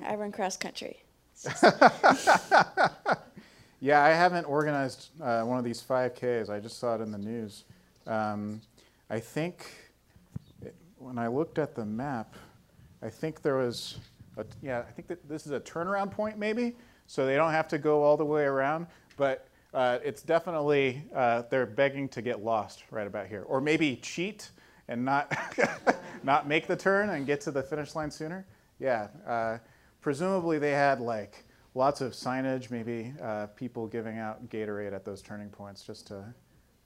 I run cross country. Yeah, I haven't organized uh, one of these 5Ks. I just saw it in the news. Um, I think it, when I looked at the map, I think there was, a, yeah, I think that this is a turnaround point maybe, so they don't have to go all the way around. But uh, it's definitely uh, they're begging to get lost right about here, or maybe cheat and not not make the turn and get to the finish line sooner. Yeah, uh, presumably they had like lots of signage, maybe uh, people giving out Gatorade at those turning points just to,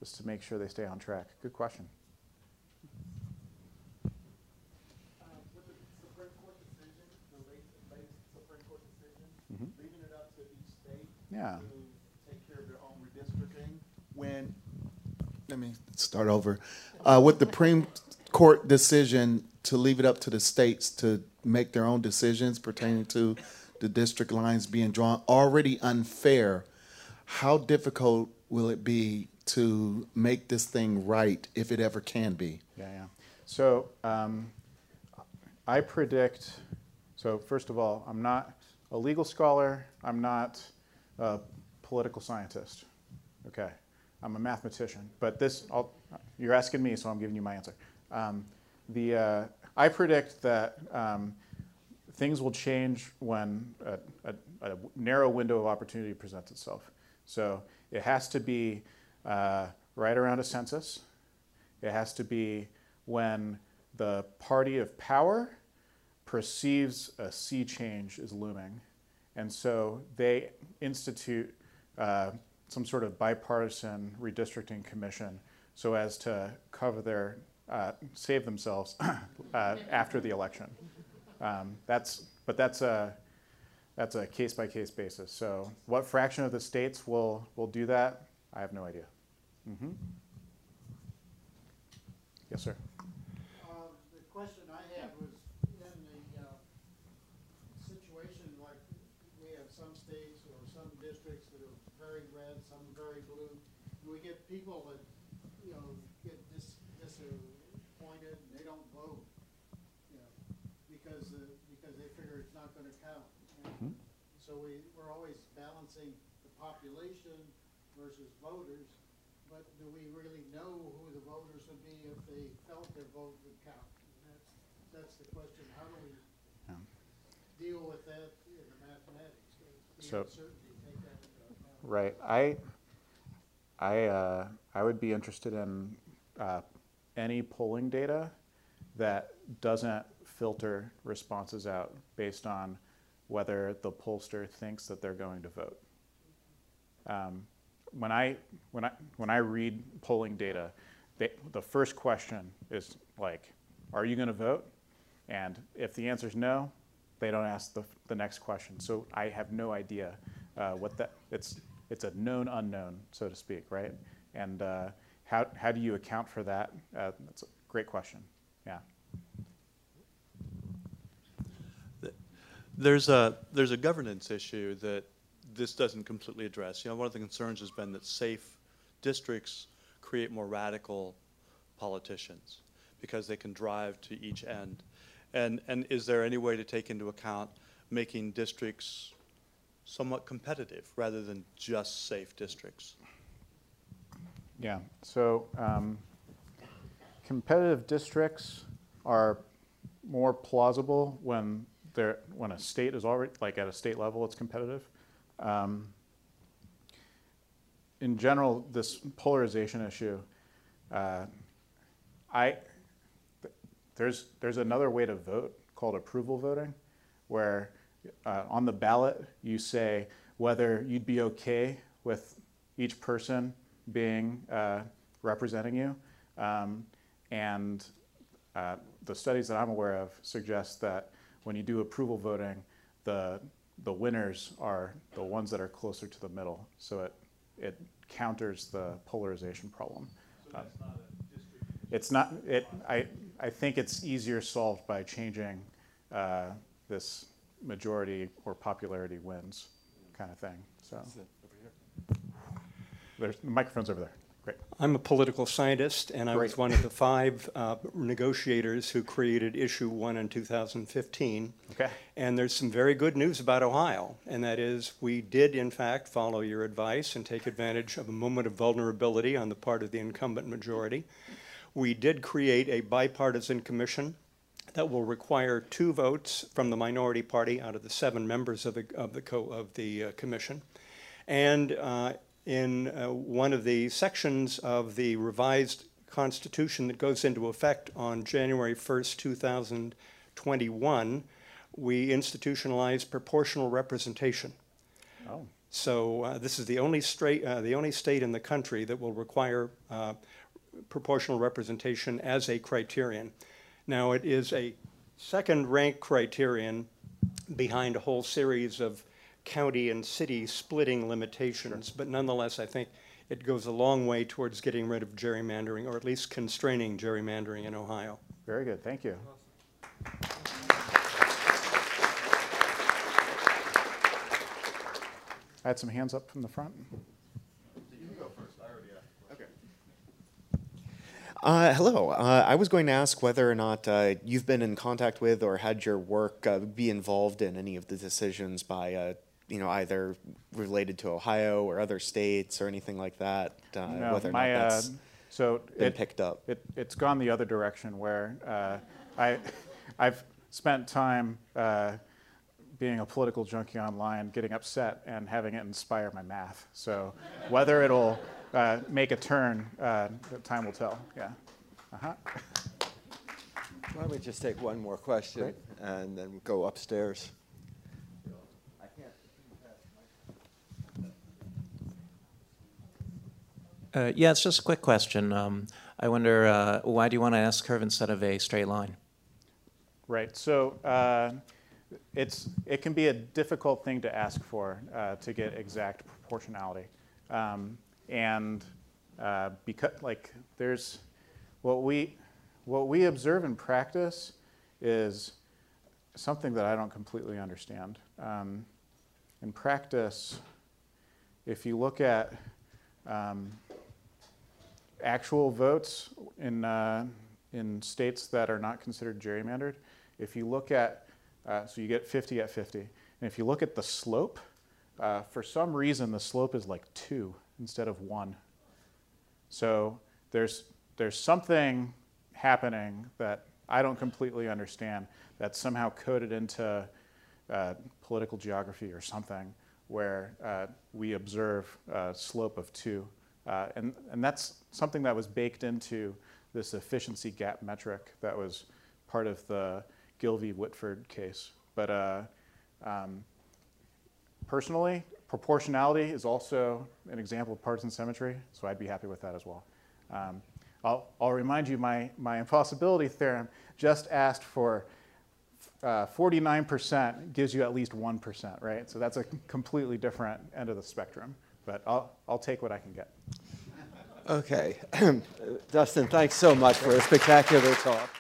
just to make sure they stay on track. Good question. Uh, With the Supreme Court decision, the late, late Supreme Court decision, leaving it up to each state Yeah. take care of their own redistricting. When, let me start over. Uh, with the Supreme Court decision to leave it up to the states to make their own decisions pertaining to the district lines being drawn, already unfair, how difficult will it be to make this thing right if it ever can be? Yeah, yeah. So um, I predict. So first of all, I'm not a legal scholar. I'm not a political scientist. Okay, I'm a mathematician. But this, I'll, you're asking me, so I'm giving you my answer. Um, the uh, I predict that um, things will change when a, a, a narrow window of opportunity presents itself. So it has to be uh, right around a census. It has to be when the party of power perceives a sea change is looming. And so they institute uh, some sort of bipartisan redistricting commission so as to cover their, uh, save themselves uh, after the election. Um, that's, but that's a, that's a case by case basis. So, what fraction of the states will, will do that? I have no idea. hmm Yes, sir. The question I had was in the situation like we have some states districts that are very red, some very blue. Do we get people that, you know, get dis- disappointed and they don't vote? You know, because, uh, because they figure it's not gonna count. And So we, we're always balancing the population versus voters. But do we really know who the voters would be if they felt their vote would count? And that's, that's the question, how do we Yeah. deal with that in the mathematics? The So- uncertainty, take that into account. Right. I, I, uh, I would be interested in uh, any polling data that doesn't filter responses out based on whether the pollster thinks that they're going to vote. Um, when I when I when I read polling data, they, the first question is like, "Are you going to vote?" And if the answer is no, they don't ask the, the next question. So I have no idea uh, what that it's it's a known unknown, so to speak, right? And uh, how how do you account for that? Uh, that's a great question. Yeah. There's a, there's a governance issue that this doesn't completely address. You know, one of the concerns has been that safe districts create more radical politicians because they can drive to each end. And, and is there any way to take into account making districts somewhat competitive rather than just safe districts? Yeah, so um, competitive districts are more plausible when they're, when a state is already, like at a state level, it's competitive. Um, in general, this polarization issue, uh, I, there's, there's another way to vote called approval voting, where uh, on the ballot you say whether you'd be okay with each person being uh, representing you. Um, and uh, the studies that I'm aware of suggest that when you do approval voting, the, the winners are the ones that are closer to the middle. So it, it counters the polarization problem. Uh, it's not, it, I, I think it's easier solved by changing uh, this majority or popularity wins kind of thing. So there's, the microphone's over there. Great. I'm a political scientist, and I was one of the five uh, negotiators who created Issue 1 in 2015. Okay. And there's some very good news about Ohio, and that is we did, in fact, follow your advice and take advantage of a moment of vulnerability on the part of the incumbent majority. We did create a bipartisan commission that will require two votes from the minority party out of the seven members of the, of the, co- of the uh, commission. And uh, in uh, one of the sections of the revised Constitution that goes into effect on January 1st, 2021, we institutionalize proportional representation. No. So uh, this is the only straight, uh, the only state in the country that will require uh, proportional representation as a criterion. Now, it is a second-rank criterion behind a whole series of county and city splitting limitations, but nonetheless, I think it goes a long way towards getting rid of gerrymandering, or at least constraining gerrymandering in Ohio. Very good. Thank you. I had some hands up from the front. Uh, hello. Uh, I was going to ask whether or not uh, you've been in contact with or had your work uh, be involved in any of the decisions by, uh, you know, either related to Ohio or other states or anything like that. Uh, No, whether or my, not that's so been it, picked up. It, it's gone the other direction where uh, I, I've spent time uh, being a political junkie online, getting upset, and having it inspire my math. So whether it'll uh, make a turn, uh, time will tell. Yeah. Uh-huh. Why don't we just take one more question and then go upstairs? Uh, yeah, it's just a quick question. Um, I wonder uh, why do you want to ask curve instead of a straight line? Right. So uh, it's it can be a difficult thing to ask for uh, to get exact proportionality, um, and uh, because like there's what we what we observe in practice is something that I don't completely understand. Um, in practice, if you look at um, actual votes in, uh, in states that are not considered gerrymandered, if you look at, uh, so you get 50 at 50, and if you look at the slope, uh, for some reason the slope is like two instead of one. So there's, there's something happening that I don't completely understand that's somehow coded into uh, political geography or something where uh, we observe a slope of two. Uh, and, and that's something that was baked into this efficiency gap metric that was part of the Gill v. Whitford case. But uh, um, personally, proportionality is also an example of partisan symmetry, so I'd be happy with that as well. Um, I'll, I'll remind you my, my impossibility theorem just asked for uh, 49% gives you at least 1%, right? So that's a completely different end of the spectrum. But I'll, I'll take what I can get. Okay. Dustin, thanks so much for a spectacular talk.